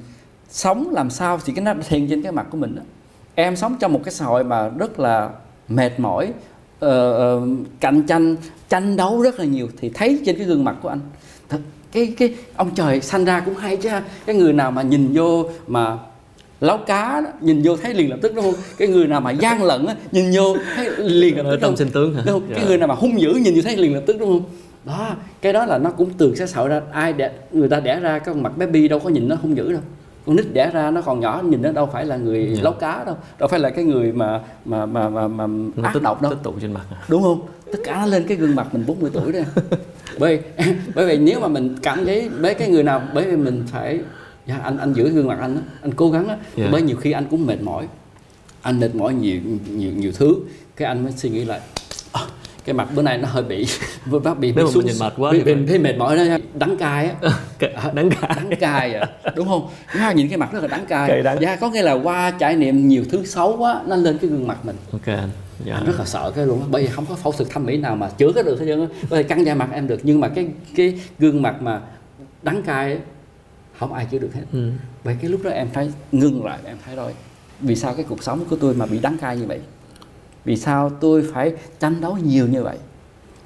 sống làm sao thì cái nó hiện trên cái mặt của mình đó. Em sống trong một cái xã hội mà rất là mệt mỏi, ờ, ờ, cạnh tranh, tranh đấu rất là nhiều thì thấy trên cái gương mặt của anh. Thật, cái cái ông trời sanh ra cũng hay chứ ha. cái người nào mà nhìn vô mà láo cá đó, nhìn vô thấy liền lập tức đúng không cái người nào mà gian lận á, nhìn vô thấy liền lập tức trong sinh tướng hả Đúng không? Dạ. Cái người nào mà hung dữ nhìn như thấy liền lập tức đúng không? Đó, cái đó là nó cũng từ cái sợ ra ai đẻ, người ta đẻ ra cái con mặt baby đâu có nhìn nó hung dữ đâu. Con nít đẻ ra nó còn nhỏ nhìn nó đâu phải là người Dạ. lấu cá đâu, đâu phải là cái người mà mà mà mà, mà Nó ác tích, độc đâu. tích tụ trên mặt. Đúng không? Tất cả nó lên cái gương mặt mình 40 tuổi đó. bởi bởi vì nếu mà mình cảm thấy mấy cái người nào bởi vì mình phải dạ, anh anh giữ gương mặt anh đó, anh cố gắng á. Dạ. bởi nhiều khi anh cũng mệt mỏi. Anh mệt mỏi nhiều nhiều nhiều thứ. Cái anh mới suy nghĩ lại "À, cái mặt bữa nay nó hơi bị vừa bắt bị bị mình nhìn mệt quá bị, bị, bị mệt mỏi đó đắng cay á. Cái- đáng cả đắng cay à. Đúng không? Nha, nhìn cái mặt rất là đắng cay. Cay đắng. dạ có nghĩa là qua trải nghiệm nhiều thứ xấu quá nó lên cái gương mặt mình. Ok anh. Dạ. Anh rất là sợ cái luôn á. Bởi vì không có phẫu thuật thẩm mỹ nào mà chữa cái được hết trơn á. Có thể căng da mặt em được nhưng mà cái cái gương mặt mà đắng cay không ai chữa được hết. Ừ. vậy cái lúc đó em phải ngưng lại em phải rồi vì sao cái cuộc sống của tôi mà bị đắng cay như vậy? Vì sao tôi phải tranh đấu nhiều như vậy?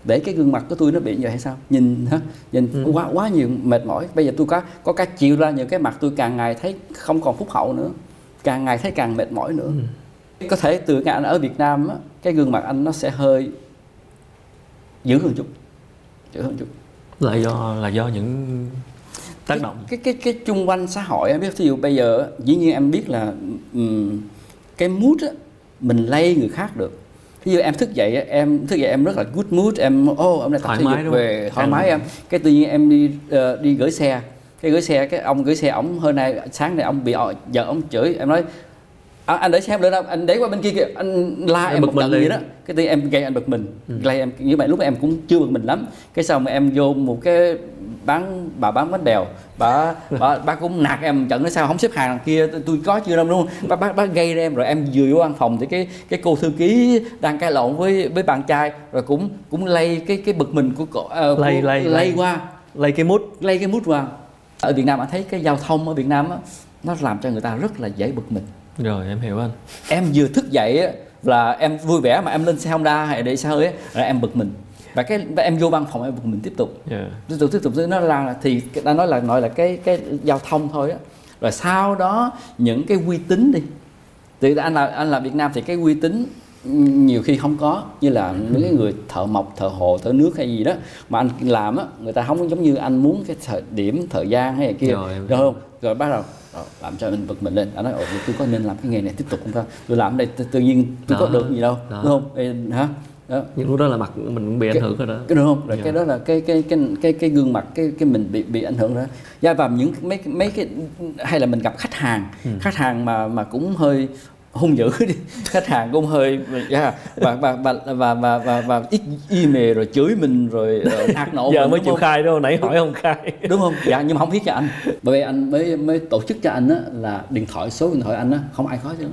Để cái gương mặt của tôi nó bị như vậy hay sao? Nhìn hả? Nhìn Ừ. quá quá nhiều mệt mỏi. Bây giờ tôi có có cái chịu ra những cái mặt tôi càng ngày thấy không còn phúc hậu nữa. Càng ngày thấy càng mệt mỏi nữa. Có thể từ cái anh ở Việt Nam á, cái gương mặt anh nó sẽ hơi dữ hơn chút dữ hơn chút. Là do là do những tác động. cái cái cái chung quanh xã hội em biết ví dụ bây giờ dĩ nhiên em biết là ừm, cái mood á, mình lay người khác được. Ví dụ em thức dậy em thức dậy em rất là good mood em ô oh, hôm nay tập thể dục về thoải mái em cái tự nhiên em đi ờ, đi gửi xe. Cái gửi xe cái ông gửi xe ổng hôm nay sáng nay ông bị vợ ông chửi. Em nói à, anh để xe em lên đâu. Anh để qua bên kia kìa. Anh la Em em bực một mình gì đó. Cái nhiên em gây anh bực mình. Gây em như vậy lúc em cũng chưa bực mình lắm. Cái xong mà em vô một cái bán bà bán bánh bèo bà bà, bà cũng nạt em trận nói sao không xếp hàng đằng kia? Tôi- có chưa đâu không? Bà, bà, bà gây ra em. Rồi em vừa vô văn phòng thì cái cái cô thư ký đang cãi lộn với với bạn trai. Rồi cũng cũng lay cái cái bực mình của cổ Lay- lay- lay lay. qua. Lấy cái mút. Lay cái mút vào ở Việt Nam anh thấy cái giao thông ở Việt Nam á nó làm cho người ta rất là dễ bực mình rồi em hiểu anh. Em vừa thức dậy á, là em vui vẻ mà em lên xe Honda hay để xe hơi á, là em bực mình. Và cái và em vô văn phòng em bực mình tiếp tục. Yeah. tiếp tục tiếp tục nó là thì ta nói là nói là cái cái giao thông thôi á. Rồi sau đó những cái uy tín đi. Thì anh là anh là Việt Nam thì cái uy tín nhiều khi không có như là những cái người thợ mộc thợ hồ thợ nước hay gì đó mà anh làm á người ta không giống như anh muốn cái thời điểm thời gian hay là kia. Rồi, được không rồi bắt đầu rồi, làm cho mình bực mình lên? Anh nói ồ tôi có nên làm cái nghề này tiếp tục không ta? Tôi làm ở đây tự, nhiên tôi có được gì đâu đó. đúng không? Ê, hả? Đó. Nhưng lúc đó là mặt mình cũng bị ảnh hưởng rồi đó. cái đúng không? Rồi Dạ. cái đó là cái cái cái cái cái gương mặt cái cái mình bị bị ảnh hưởng đó. Và vào những mấy mấy cái hay là mình gặp khách hàng. Ừ. khách hàng mà mà cũng hơi hung dữ đi. Khách hàng cũng hơi yeah, và, và, và, và, và, và, và ít email rồi chửi mình rồi nạt nộ giờ mình, mới chịu không? khai đâu nãy hỏi không khai. Đúng không? Dạ nhưng mà không biết cho anh. Bởi vì anh mới mới tổ chức cho anh á là điện thoại số điện thoại anh á không ai có chứ.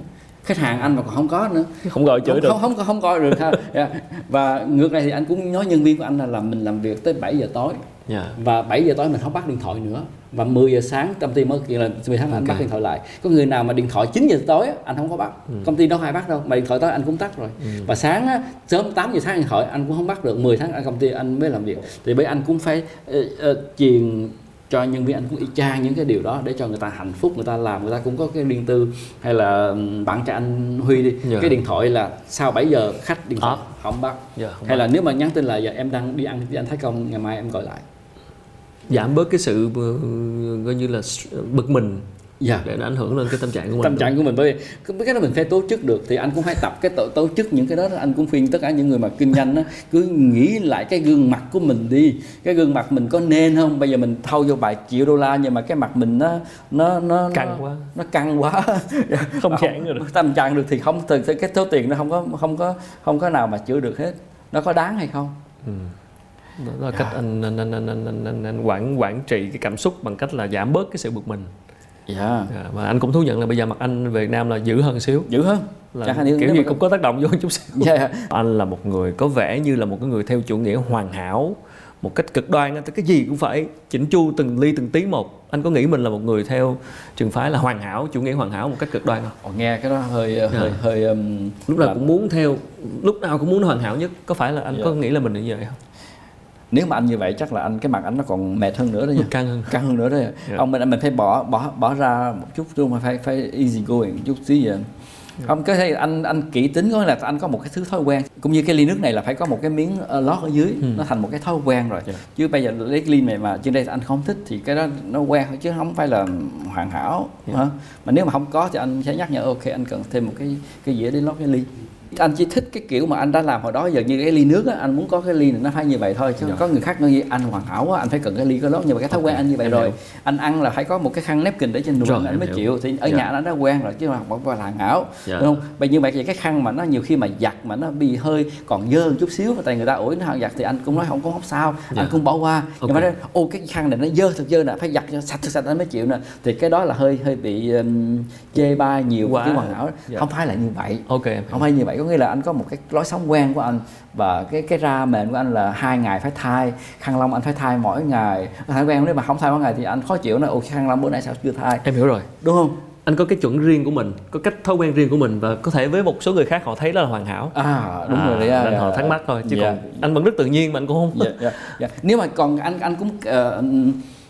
Khách hàng anh mà còn không có nữa. Không gọi chửi không, được. không không không coi được ha. Dạ. và ngược lại thì anh cũng nói nhân viên của anh là làm mình làm việc tới 7 giờ tối yeah. và 7 giờ tối mình không bắt điện thoại nữa. Và 10 giờ sáng công ty mới kiện là 10 tháng anh bắt điện thoại lại. Có người nào mà điện thoại 9 giờ tối anh không có bắt. Ừ. công ty đâu ai bắt đâu mà điện thoại tối anh cũng tắt rồi. Và sáng á, sớm 8 giờ sáng điện thoại anh cũng không bắt được. 10 tháng anh công ty anh mới làm việc. Thì bởi anh cũng phải ờ, ờ, truyền cho nhân viên anh cũng y chang những cái điều đó để cho người ta hạnh phúc người ta làm người ta cũng có cái riêng tư. Hay là bạn cho anh Huy đi Dạ. cái điện thoại là sau 7 giờ khách điện thoại Off. không bắt. Dạ, không hay bắt. là nếu mà nhắn tin là giờ em đang đi ăn với anh Thái Công ngày mai em gọi lại giảm bớt cái sự ờ, coi như là bực mình. Dạ. Để nó ảnh hưởng lên cái tâm trạng của mình. Tâm trạng của mình bởi vì cái đó mình phải tổ chức được thì anh cũng phải tập cái tổ, tổ chức những cái đó anh cũng khuyên tất cả những người mà kinh doanh đó, cứ nghĩ lại cái gương mặt của mình đi. Cái gương mặt mình có nên không? Bây giờ mình thâu vô vài triệu đô la nhưng mà cái mặt mình nó nó nó Căng nó, quá. nó căng quá. Không chạm được. tâm trạng được thì không thì cái số tiền nó không có không có không có nào mà chữa được hết. Nó có đáng hay không đó là cách anh anh anh anh anh, anh, anh, anh quản quản trị cái cảm xúc bằng cách là giảm bớt cái sự bực mình. Dạ. À, và anh cũng thú nhận là bây giờ mặt anh về Việt Nam là dữ hơn xíu. Dữ hơn. Là kiểu gì mà- cũng có tác động vô chút xíu. Dạ. Anh là một người có vẻ như là một cái người theo chủ nghĩa hoàn hảo một cách cực đoan á, tức cái gì cũng phải chỉnh chu từng ly từng tí một. Anh có nghĩ mình là một người theo trường phái là hoàn hảo chủ nghĩa hoàn hảo một cách cực đoan không? Ồ, nghe cái đó hơi hơi hơi um, lúc nào cũng muốn theo lúc nào cũng muốn hoàn hảo nhất. Có phải là anh Dạ. có nghĩ là mình là như vậy không nếu mà anh như vậy chắc là anh cái mặt anh nó còn mệt hơn nữa đó nha. Căng hơn. Căng hơn nữa đấy Dạ. ông mình mình phải bỏ bỏ bỏ ra một chút chứ mà phải phải easy going một chút xíu vậy. Không cái này anh anh kỹ tính có nghĩa là anh có một cái thứ thói quen cũng như cái ly nước này là phải có một cái miếng ờ, lót ở dưới nó thành một cái thói quen rồi. Dạ. chứ bây giờ lấy cái ly này mà trên đây anh không thích thì cái đó nó quen chứ không phải là hoàn hảo hả? mà nếu mà không có thì anh sẽ nhắc nhở ok anh cần thêm một cái cái dĩa để lót cái ly anh chỉ thích cái kiểu mà anh đã làm hồi đó giờ như cái ly nước á anh muốn có cái ly này nó phải như vậy thôi chứ Dạ. có người khác nói gì anh hoàn hảo quá anh phải cần cái ly có lót nhưng mà cái thói quen anh như vậy em rồi hiểu. anh ăn là phải có một cái khăn napkin để trên đùi anh mới hiểu. chịu thì ở Dạ. nhà anh đã quen rồi chứ mà không phải là hoàn hảo Dạ. đúng không bây như vậy thì cái khăn mà nó nhiều khi mà giặt mà nó bị hơi còn dơ một chút xíu tại người ta ủi nó giặt thì anh cũng nói không có không sao Dạ. anh cũng bỏ qua nhưng mà nói ô cái khăn này nó dơ thật dơ nè phải giặt cho sạch thật sạch anh mới chịu nè thì cái đó là hơi hơi bị um, chê bai nhiều Quá. cái hoàn hảo Dạ. không phải là như vậy ok không phải như vậy có nghĩa là anh có một cái lối sống quen của anh và cái cái ra mền của anh là hai ngày phải thay khăn lông anh phải thay mỗi ngày thói quen nếu mà không thay mỗi ngày thì anh khó chịu nó ồ khăn lông bữa nay sao chưa thay em hiểu rồi đúng không anh có cái chuẩn riêng của mình có cách thói quen riêng của mình và có thể với một số người khác họ thấy đó là hoàn hảo à đúng À, rồi đấy à, nên dạ. họ thắc mắc thôi chứ Dạ. còn anh vẫn rất tự nhiên mà anh cũng không dạ, dạ, dạ. nếu mà còn anh anh cũng ờ,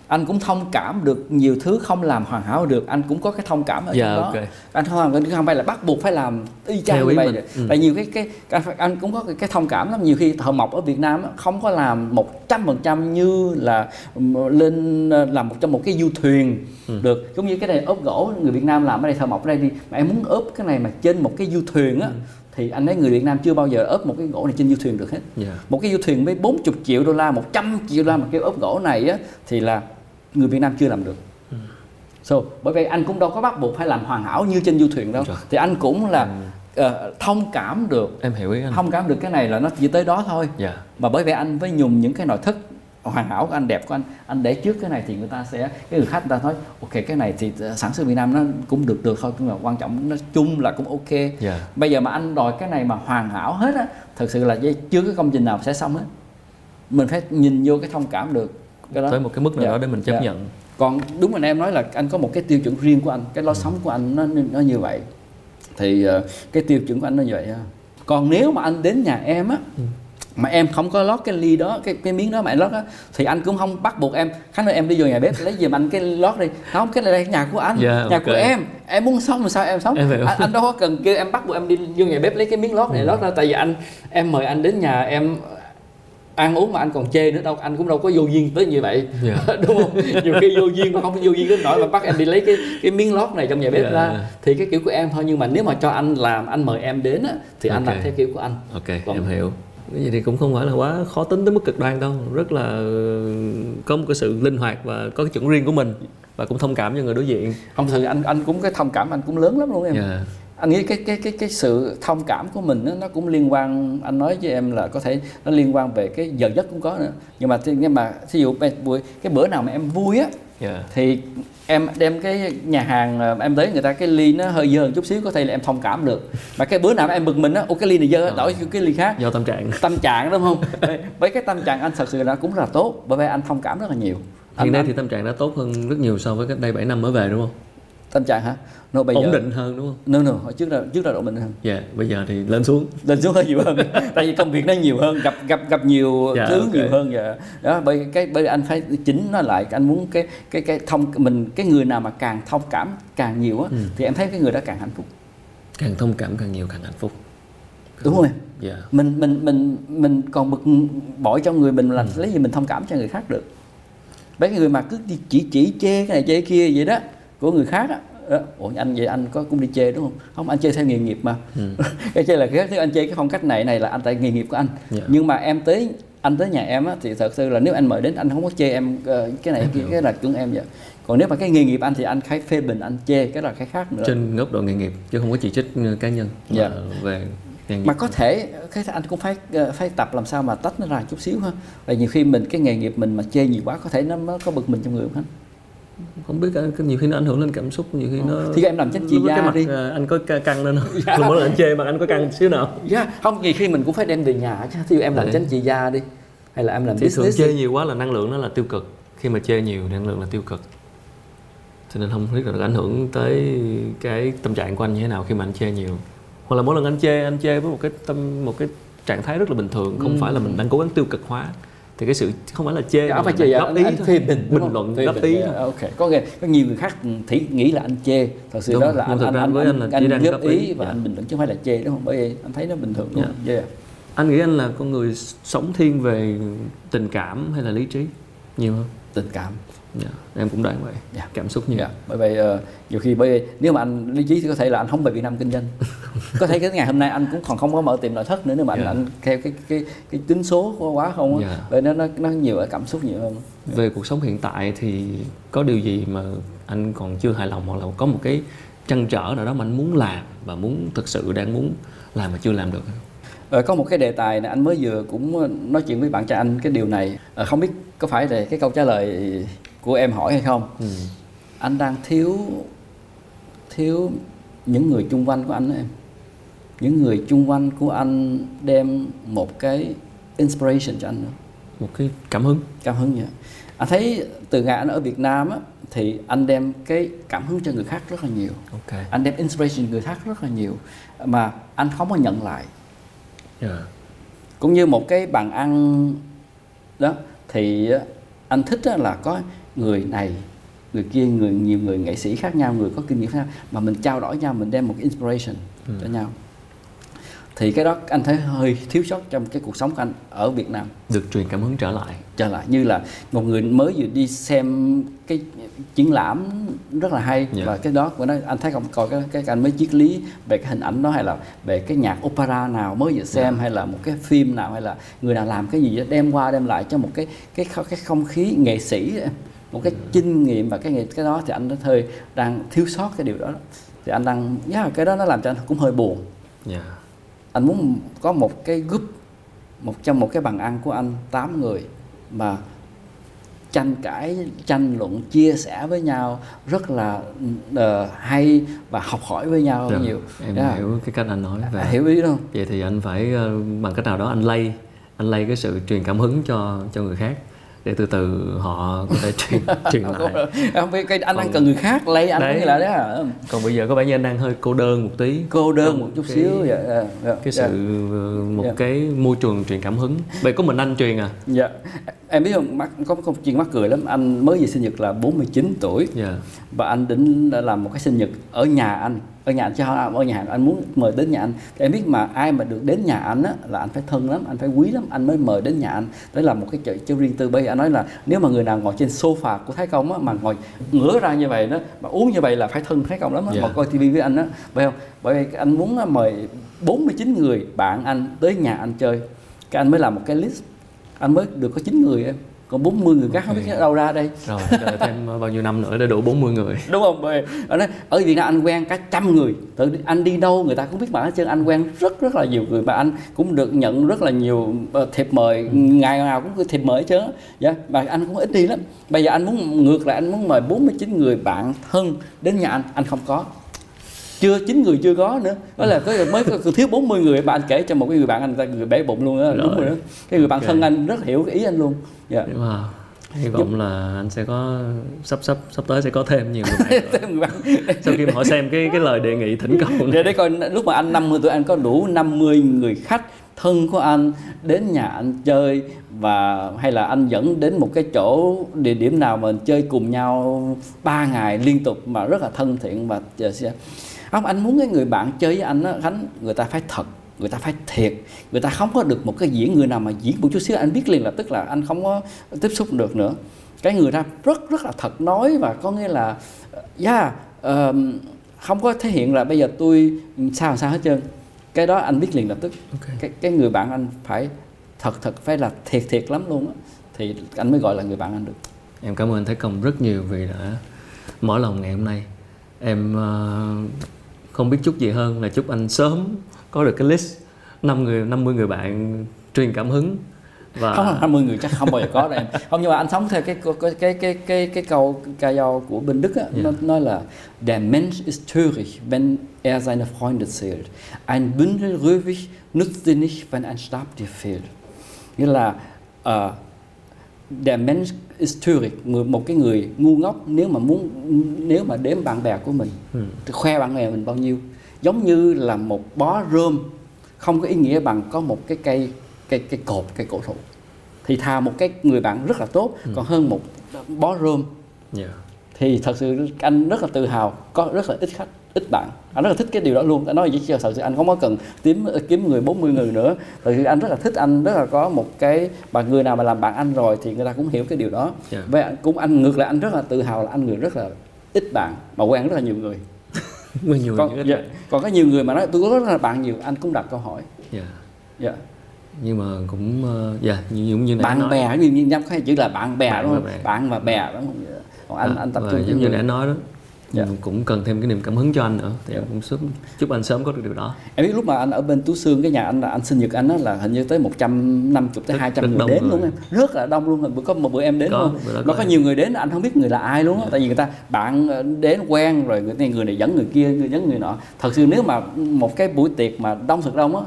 anh cũng thông cảm được nhiều thứ không làm hoàn hảo được anh cũng có cái thông cảm ở Dạ, trong đó ok. anh không không không phải là bắt buộc phải làm y chang như vậy ừ. nhiều cái cái anh, anh cũng có cái, cái thông cảm lắm nhiều khi thợ mộc ở Việt Nam không có làm một trăm phần trăm như là ừm, lên ờ, làm một trong một cái du thuyền Ừ. được giống như cái này ốp gỗ người Việt Nam làm ở đây thợ mộc ở đây đi mà em muốn ốp cái này mà trên một cái du thuyền á Ừ. thì anh thấy người Việt Nam chưa bao giờ ốp một cái gỗ này trên du thuyền được hết Dạ. một cái du thuyền với 40 triệu đô la 100 triệu đô la mà kêu ốp gỗ này á thì là người Việt Nam chưa làm được. So, bởi vậy anh cũng đâu có bắt buộc phải làm hoàn hảo như trên du thuyền đâu. Thì anh cũng là ờ, thông cảm được. Em hiểu ý anh. Thông cảm được cái này là nó chỉ tới đó thôi. Dạ. Mà bởi vậy anh phải dùng những cái nội thất hoàn hảo của anh đẹp của anh. Anh để trước cái này thì người ta sẽ cái người khách người ta nói ok cái này thì ờ, sản xuất Việt Nam nó cũng được được thôi nhưng mà quan trọng nó chung là cũng ok. Dạ. Bây giờ mà anh đòi cái này mà hoàn hảo hết á thật sự là chưa có công trình nào sẽ xong hết. Mình phải nhìn vô cái thông cảm được cái đó. Tới một cái mức nào Dạ. đó để mình chấp Dạ. nhận. Còn đúng là em nói là anh có một cái tiêu chuẩn riêng của anh cái lối sống của anh nó nó như vậy. Thì ờ, cái tiêu chuẩn của anh nó như vậy ha. còn nếu mà anh đến nhà em á mà em không có lót cái ly đó cái cái miếng đó mà em lót á thì anh cũng không bắt buộc em. Khánh ơi em đi vô nhà bếp lấy giùm anh cái lót đi. Không cái này là nhà của anh Dạ, nhà ok. của em. Em muốn sống thì sao em sống? Em anh, anh đâu có cần kêu em bắt buộc em đi vô nhà bếp lấy cái miếng lót này lót ra tại vì anh em mời anh đến nhà em ăn uống mà anh còn chê nữa đâu anh cũng đâu có vô duyên tới như vậy Dạ. đúng không nhiều khi vô duyên mà không vô duyên đến nỗi mà bắt em đi lấy cái cái miếng lót này trong nhà bếp Dạ. ra thì cái kiểu của em thôi nhưng mà nếu mà cho anh làm anh mời em đến á, thì anh Ok. làm theo kiểu của anh ok Vâng. em hiểu cái gì thì cũng không phải là quá khó tính tới mức cực đoan đâu rất là ờ, có một cái sự linh hoạt và có cái chuẩn riêng của mình và cũng thông cảm cho người đối diện không thực anh anh cũng cái thông cảm anh cũng lớn lắm luôn em dạ anh nghĩ cái cái cái cái sự thông cảm của mình á, nó cũng liên quan anh nói với em là có thể nó liên quan về cái giờ giấc cũng có nữa. Nhưng mà nhưng mà ví dụ cái buổi cái bữa nào mà em vui á dạ. thì em đem cái nhà hàng em tới người ta cái ly nó hơi dơ một chút xíu có thể là em thông cảm được. Mà cái bữa nào em bực mình á ô cái ly này dơ á, đổi cái ly khác. Do tâm trạng. Tâm trạng đúng không? Với cái tâm trạng anh thật sự là cũng rất là tốt bởi vì anh thông cảm rất là nhiều. Anh, hiện nay thì tâm trạng đã tốt hơn rất nhiều so với cách đây 7 năm mới về đúng không? Tâm trạng hả nó bây ổn giờ định hơn đúng không? No no trước là trước là độ mình hơn. Dạ bây giờ thì lên xuống. Lên xuống hơi nhiều hơn. Tại vì công việc nó nhiều hơn gặp gặp gặp nhiều Dạ, thứ ok. nhiều hơn dạ. Đó bởi cái bởi anh phải chỉnh nó lại anh muốn cái cái cái thông mình cái người nào mà càng thông cảm càng nhiều á Ừ. thì em thấy cái người đó càng hạnh phúc. Càng thông cảm càng nhiều càng hạnh phúc. Đúng không em dạ. Mình mình mình mình còn bực bội trong người mình là Ừ. lấy gì mình thông cảm cho người khác được. Mấy cái người mà cứ chỉ chỉ chê cái này chê cái kia vậy đó của người khác á. Ủa anh vậy anh có cũng đi chê đúng không không anh chê theo nghề nghiệp mà Ừ. cái chê là cái thứ anh chê cái phong cách này này là anh tại nghề nghiệp của anh Dạ. nhưng mà em tới anh tới nhà em á thì thật sự là nếu anh mời đến anh không có chê em ờ, cái này Em cái, hiểu. cái là chuẩn em vậy còn nếu mà cái nghề nghiệp anh thì anh phải phê bình anh chê cái là cái khác nữa trên góc độ nghề nghiệp chứ không có chỉ trích ờ, cá nhân Dạ. về nghề nghiệp mà có thể cái anh cũng phải ờ, phải tập làm sao mà tách nó ra chút xíu ha và nhiều khi mình cái nghề nghiệp mình mà chê nhiều quá có thể nó, nó có bực mình trong người không anh không biết nhiều khi nó ảnh hưởng lên cảm xúc nhiều khi nó Thì em làm đó gia cái mặt đi. ờ, anh có căng lên không? Mỗi lần anh chê mà anh có căng xíu nào. Dạ không nhiều khi mình cũng phải đem về nhà chứ. Ví dụ em làm Đấy. chánh trị gia đi hay là em làm thì thường chê nhiều quá là năng lượng nó là tiêu cực. Khi mà chê nhiều năng lượng là tiêu cực. Cho nên không biết là nó ảnh hưởng tới cái tâm trạng của anh như thế nào khi mà anh chê nhiều. Hoặc là mỗi lần anh chê anh chê với một cái tâm một cái trạng thái rất là bình thường không Ừ. phải là mình đang cố gắng tiêu cực hóa thì cái sự không phải là chê Dạ, mà phải là chê góp anh, ý anh phê bình bình luận góp ý dạ, thôi. ok. Có nghĩa có nhiều người khác thấy nghĩ là anh chê thật sự Đúng, đó là anh anh anh, với anh anh, đang góp góp ý và dạ. anh bình luận chứ không phải là chê đúng không? Bởi vì anh thấy nó bình thường đúng không? Yeah. anh nghĩ anh là con người sống thiên về tình cảm hay là lý trí? Nhiều hơn. Tình cảm dạ. em cũng đoán vậy Dạ. cảm xúc nhiều Dạ, bởi vậy ờ, nhiều khi bởi vì nếu mà anh lý trí thì có thể là anh không về Việt Nam kinh doanh có thể cái ngày hôm nay anh cũng còn không có mở tiệm nội thất nữa nếu mà anh, Dạ. anh theo cái cái cái tính số quá- không á Dạ. bởi nó nó nó nhiều ở cảm xúc nhiều hơn về cuộc sống hiện tại thì có điều gì mà anh còn chưa hài lòng hoặc là có một cái trăn trở nào đó mà anh muốn làm và muốn thực sự đang muốn làm mà chưa làm được không? Ờ, có một cái đề tài này anh mới vừa cũng nói chuyện với bạn trai anh cái điều này Ờ, không biết có phải là cái câu trả lời của em hỏi hay không? Ừ. anh đang thiếu thiếu những người chung quanh của anh đó em. Những người chung quanh của anh đem một cái inspiration cho anh nữa một cái cảm hứng. Cảm hứng vậy anh thấy từ ngày anh ở Việt Nam á thì anh đem cái cảm hứng cho người khác rất là nhiều. Ok. Anh đem inspiration người khác rất là nhiều mà anh không có nhận lại. Dạ. cũng như một cái bàn ăn đó thì anh thích là có người này người kia người nhiều người nghệ sĩ khác nhau người có kinh nghiệm khác nhau mà mình trao đổi nhau mình đem một cái inspiration Ừ. cho nhau. Thì cái đó anh thấy hơi thiếu sót trong cái cuộc sống của anh ở Việt Nam. Được truyền cảm hứng trở lại. Trở lại như là một người mới vừa đi xem cái triển lãm rất là hay Dạ. và cái đó của nó anh thấy không? Coi cái cái anh mới triết lý về cái hình ảnh đó hay là về cái nhạc opera nào mới vừa xem hay là một cái phim nào hay là người nào làm cái gì đó đem qua đem lại cho một cái cái cái không khí nghệ sĩ một cái kinh nghiệm và cái nghệ cái đó thì anh đã hơi đang thiếu sót cái điều đó. Thì anh đang yeah, cái đó nó làm cho anh cũng hơi buồn. Dạ. Anh muốn có một cái group một trong một cái bàn ăn của anh 8 người mà tranh cãi tranh luận chia sẻ với nhau rất là ờ, hay và học hỏi với nhau Rồi, nhiều. em Yeah. hiểu cái cách anh nói và hiểu ý không vậy thì anh phải ờ, bằng cách nào đó anh lay anh lay cái sự truyền cảm hứng cho cho người khác để từ từ họ có thể truyền truyền lại. Không biết cái anh đang cần người khác lấy anh Đấy. là đó hả? còn bây giờ có vẻ như anh đang hơi cô đơn một tí. Cô đơn một chút cái- xíu dạ, dạ, dạ, cái dạ. sự ờ, một Dạ. cái môi trường truyền cảm hứng. Vậy có mình anh truyền à? Dạ. Em biết không? Mắc có một chuyện mắc cười lắm. Anh mới về sinh nhật là 49 tuổi. Dạ. Và anh định là làm một cái sinh nhật ở nhà anh ở nhà anh chứ không ở nhà anh anh muốn mời đến nhà anh. Thì em biết mà ai mà được đến nhà anh á là anh phải thân lắm anh phải quý lắm anh mới mời đến nhà anh. Đấy là một cái chuyện cho riêng tư. Bây giờ anh nói là nếu mà người nào ngồi trên sofa của thái công á mà ngồi ngửa ra như vậy đó mà uống như vậy là phải thân thái công lắm á Dạ. mà coi tivi với anh á. Phải không? Bởi vì anh muốn á, mời 49 người bạn anh tới nhà anh chơi. Cái anh mới làm một cái list. Anh mới được có 9 người em còn 40 người khác không biết Ok. đâu ra đây. Rồi đợi thêm bao nhiêu năm nữa để đủ 40 người. Đúng không? Ở, đây, ở Việt Nam anh quen cả trăm người. Tự anh đi đâu người ta cũng biết bạn hết trơn. Anh quen rất rất là nhiều người và anh cũng được nhận rất là nhiều ờ, thiệp mời. Ngày nào cũng có thiệp mời á. dạ và anh cũng ít đi lắm. Bây giờ anh muốn ngược lại anh muốn mời 49 người bạn thân đến nhà anh. Anh không có chưa chín người chưa có nữa. Đó là có mới có, thiếu 40 người. Bạn kể cho một cái người bạn anh ta người bể bụng luôn đó đúng Rồi. đó. Cái người bạn Ok. thân anh rất hiểu cái ý anh luôn. Dạ. Wow. hy vọng là anh sẽ có sắp sắp sắp tới sẽ có thêm nhiều người bạn sau khi mà họ xem cái cái lời đề nghị thỉnh cầu này. Để để coi lúc mà anh 50 tuổi anh có đủ 50 người khách thân của anh đến nhà anh chơi và hay là anh dẫn đến một cái chỗ địa điểm nào mà chơi cùng nhau 3 ngày liên tục mà rất là thân thiện và không anh muốn cái người bạn chơi với anh á Khánh người ta phải thật người ta phải thiệt. Người ta không có được một cái diễn người nào mà diễn một chút xíu anh biết liền là tức là anh không có tiếp xúc được nữa. Cái người ta rất rất là thật nói và có nghĩa là yeah, ờm, không có thể hiện là bây giờ tôi sao sao hết trơn. Cái đó anh biết liền lập tức. Ok. cái cái người bạn anh phải thật thật phải là thiệt thiệt lắm luôn á. Thì anh mới gọi là người bạn anh được. Em cảm ơn anh Thái Công rất nhiều vì đã mở lòng ngày hôm nay. Em ờ, không biết chút gì hơn là chúc anh sớm có được cái list. Năm người 50 người bạn truyền cảm hứng và không là 50 người chắc không bao giờ có đâu em. Không nhưng mà anh sống theo cái cái cái cái cái cái câu ca dao của bên Đức á nó nói là der Mensch ist töricht wenn er seine Freunde zählt. Ein Bündel Röhrig nützt dir nicht wenn ein Stab dir fehlt. Nghĩa là ờ, der Mensch ist töricht người một cái người ngu ngốc nếu mà muốn nếu mà đếm bạn bè của mình. Ừ. thì khoe bạn bè mình bao nhiêu. Giống như là một bó rơm không có ý nghĩa bằng có một cái cây cây cây cột cây cổ thụ. Thì thà một cái người bạn rất là tốt còn hơn một bó rơm. Dạ. thì thật sự anh rất là tự hào có rất là ít khách ít bạn anh rất là thích cái điều đó luôn anh nói chứ thật sự anh không có cần kiếm kiếm người 40 người nữa thật sự anh rất là thích anh rất là có một cái và người nào mà làm bạn anh rồi thì người ta cũng hiểu cái điều đó Dạ. và cũng anh ngược lại anh rất là tự hào là anh người rất là ít bạn mà quen rất là nhiều người Nguyên nhiều còn, dạ, còn có nhiều người mà nói tôi có rất là bạn nhiều anh cũng đặt câu hỏi dạ. dạ. nhưng mà cũng ờ, dạ như như như nãy bạn nói. bè như như nhắm hay chữ là bạn bè Bạn đúng không bè. bạn và bè đúng không Dạ. còn anh À, anh tập trung giống như người. đã nói đó Dạ. cũng cần thêm cái niềm cảm hứng cho anh nữa thì em cũng sớm chúc anh sớm có được điều đó. Em biết lúc mà anh ở bên Tú Sương cái nhà anh là anh sinh nhật anh á là hình như tới 150 tới Rất- 200 rất người đến người. luôn em. Rất là đông luôn bữa có một bữa em đến Có, luôn. đó mà có em. nhiều người đến anh không biết người là ai luôn á. Tại vì người ta bạn ờ, đến quen rồi người này người này dẫn người kia người dẫn người nọ. Thật sự nếu mà một cái buổi tiệc mà đông thật đông á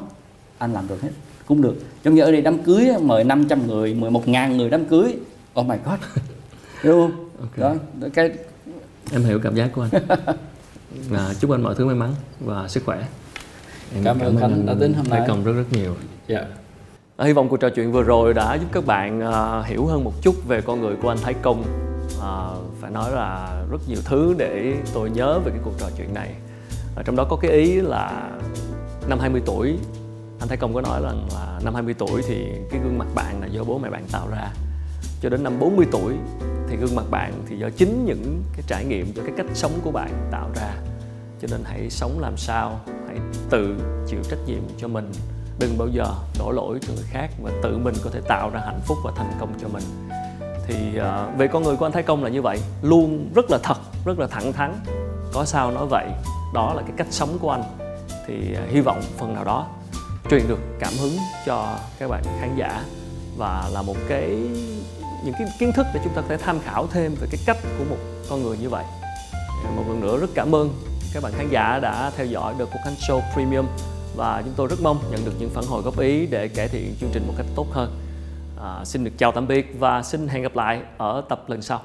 anh làm được hết cũng được. Giống như ở đây đám cưới mời 500 người 11 ngàn người đám cưới. Oh my god. Đúng không? Ok. đó cái em hiểu cảm giác của anh và chúc anh mọi thứ may mắn và sức khỏe em Cảm ơn anh đã đến hôm nay. Công rất rất nhiều dạ À, hy vọng cuộc trò chuyện vừa rồi đã giúp các bạn à, hiểu hơn một chút về con người của anh Thái Công. À, phải nói là rất nhiều thứ để tôi nhớ về cái cuộc trò chuyện này. À, trong đó có cái ý là năm 20 tuổi anh Thái Công có nói rằng là năm 20 tuổi thì cái gương mặt bạn là do bố mẹ bạn tạo ra cho đến năm 40 tuổi thì gương mặt bạn thì do chính những cái trải nghiệm do cái cách sống của bạn tạo ra. Cho nên hãy sống làm sao hãy tự chịu trách nhiệm cho mình. Đừng bao giờ đổ lỗi cho người khác mà tự mình có thể tạo ra hạnh phúc và thành công cho mình. Thì uh, về con người của anh Thái Công là như vậy luôn rất là thật rất là thẳng thắn. Có sao nói vậy đó là cái cách sống của anh. Thì uh, hy vọng phần nào đó truyền được cảm hứng cho các bạn khán giả và là một cái những cái kiến thức để chúng ta có thể tham khảo thêm về cái cách của một con người như vậy một lần nữa rất cảm ơn các bạn khán giả đã theo dõi The Cook Show Premium và chúng tôi rất mong nhận được những phản hồi góp ý để cải thiện chương trình một cách tốt hơn. À, xin được chào tạm biệt và xin hẹn gặp lại ở tập lần sau.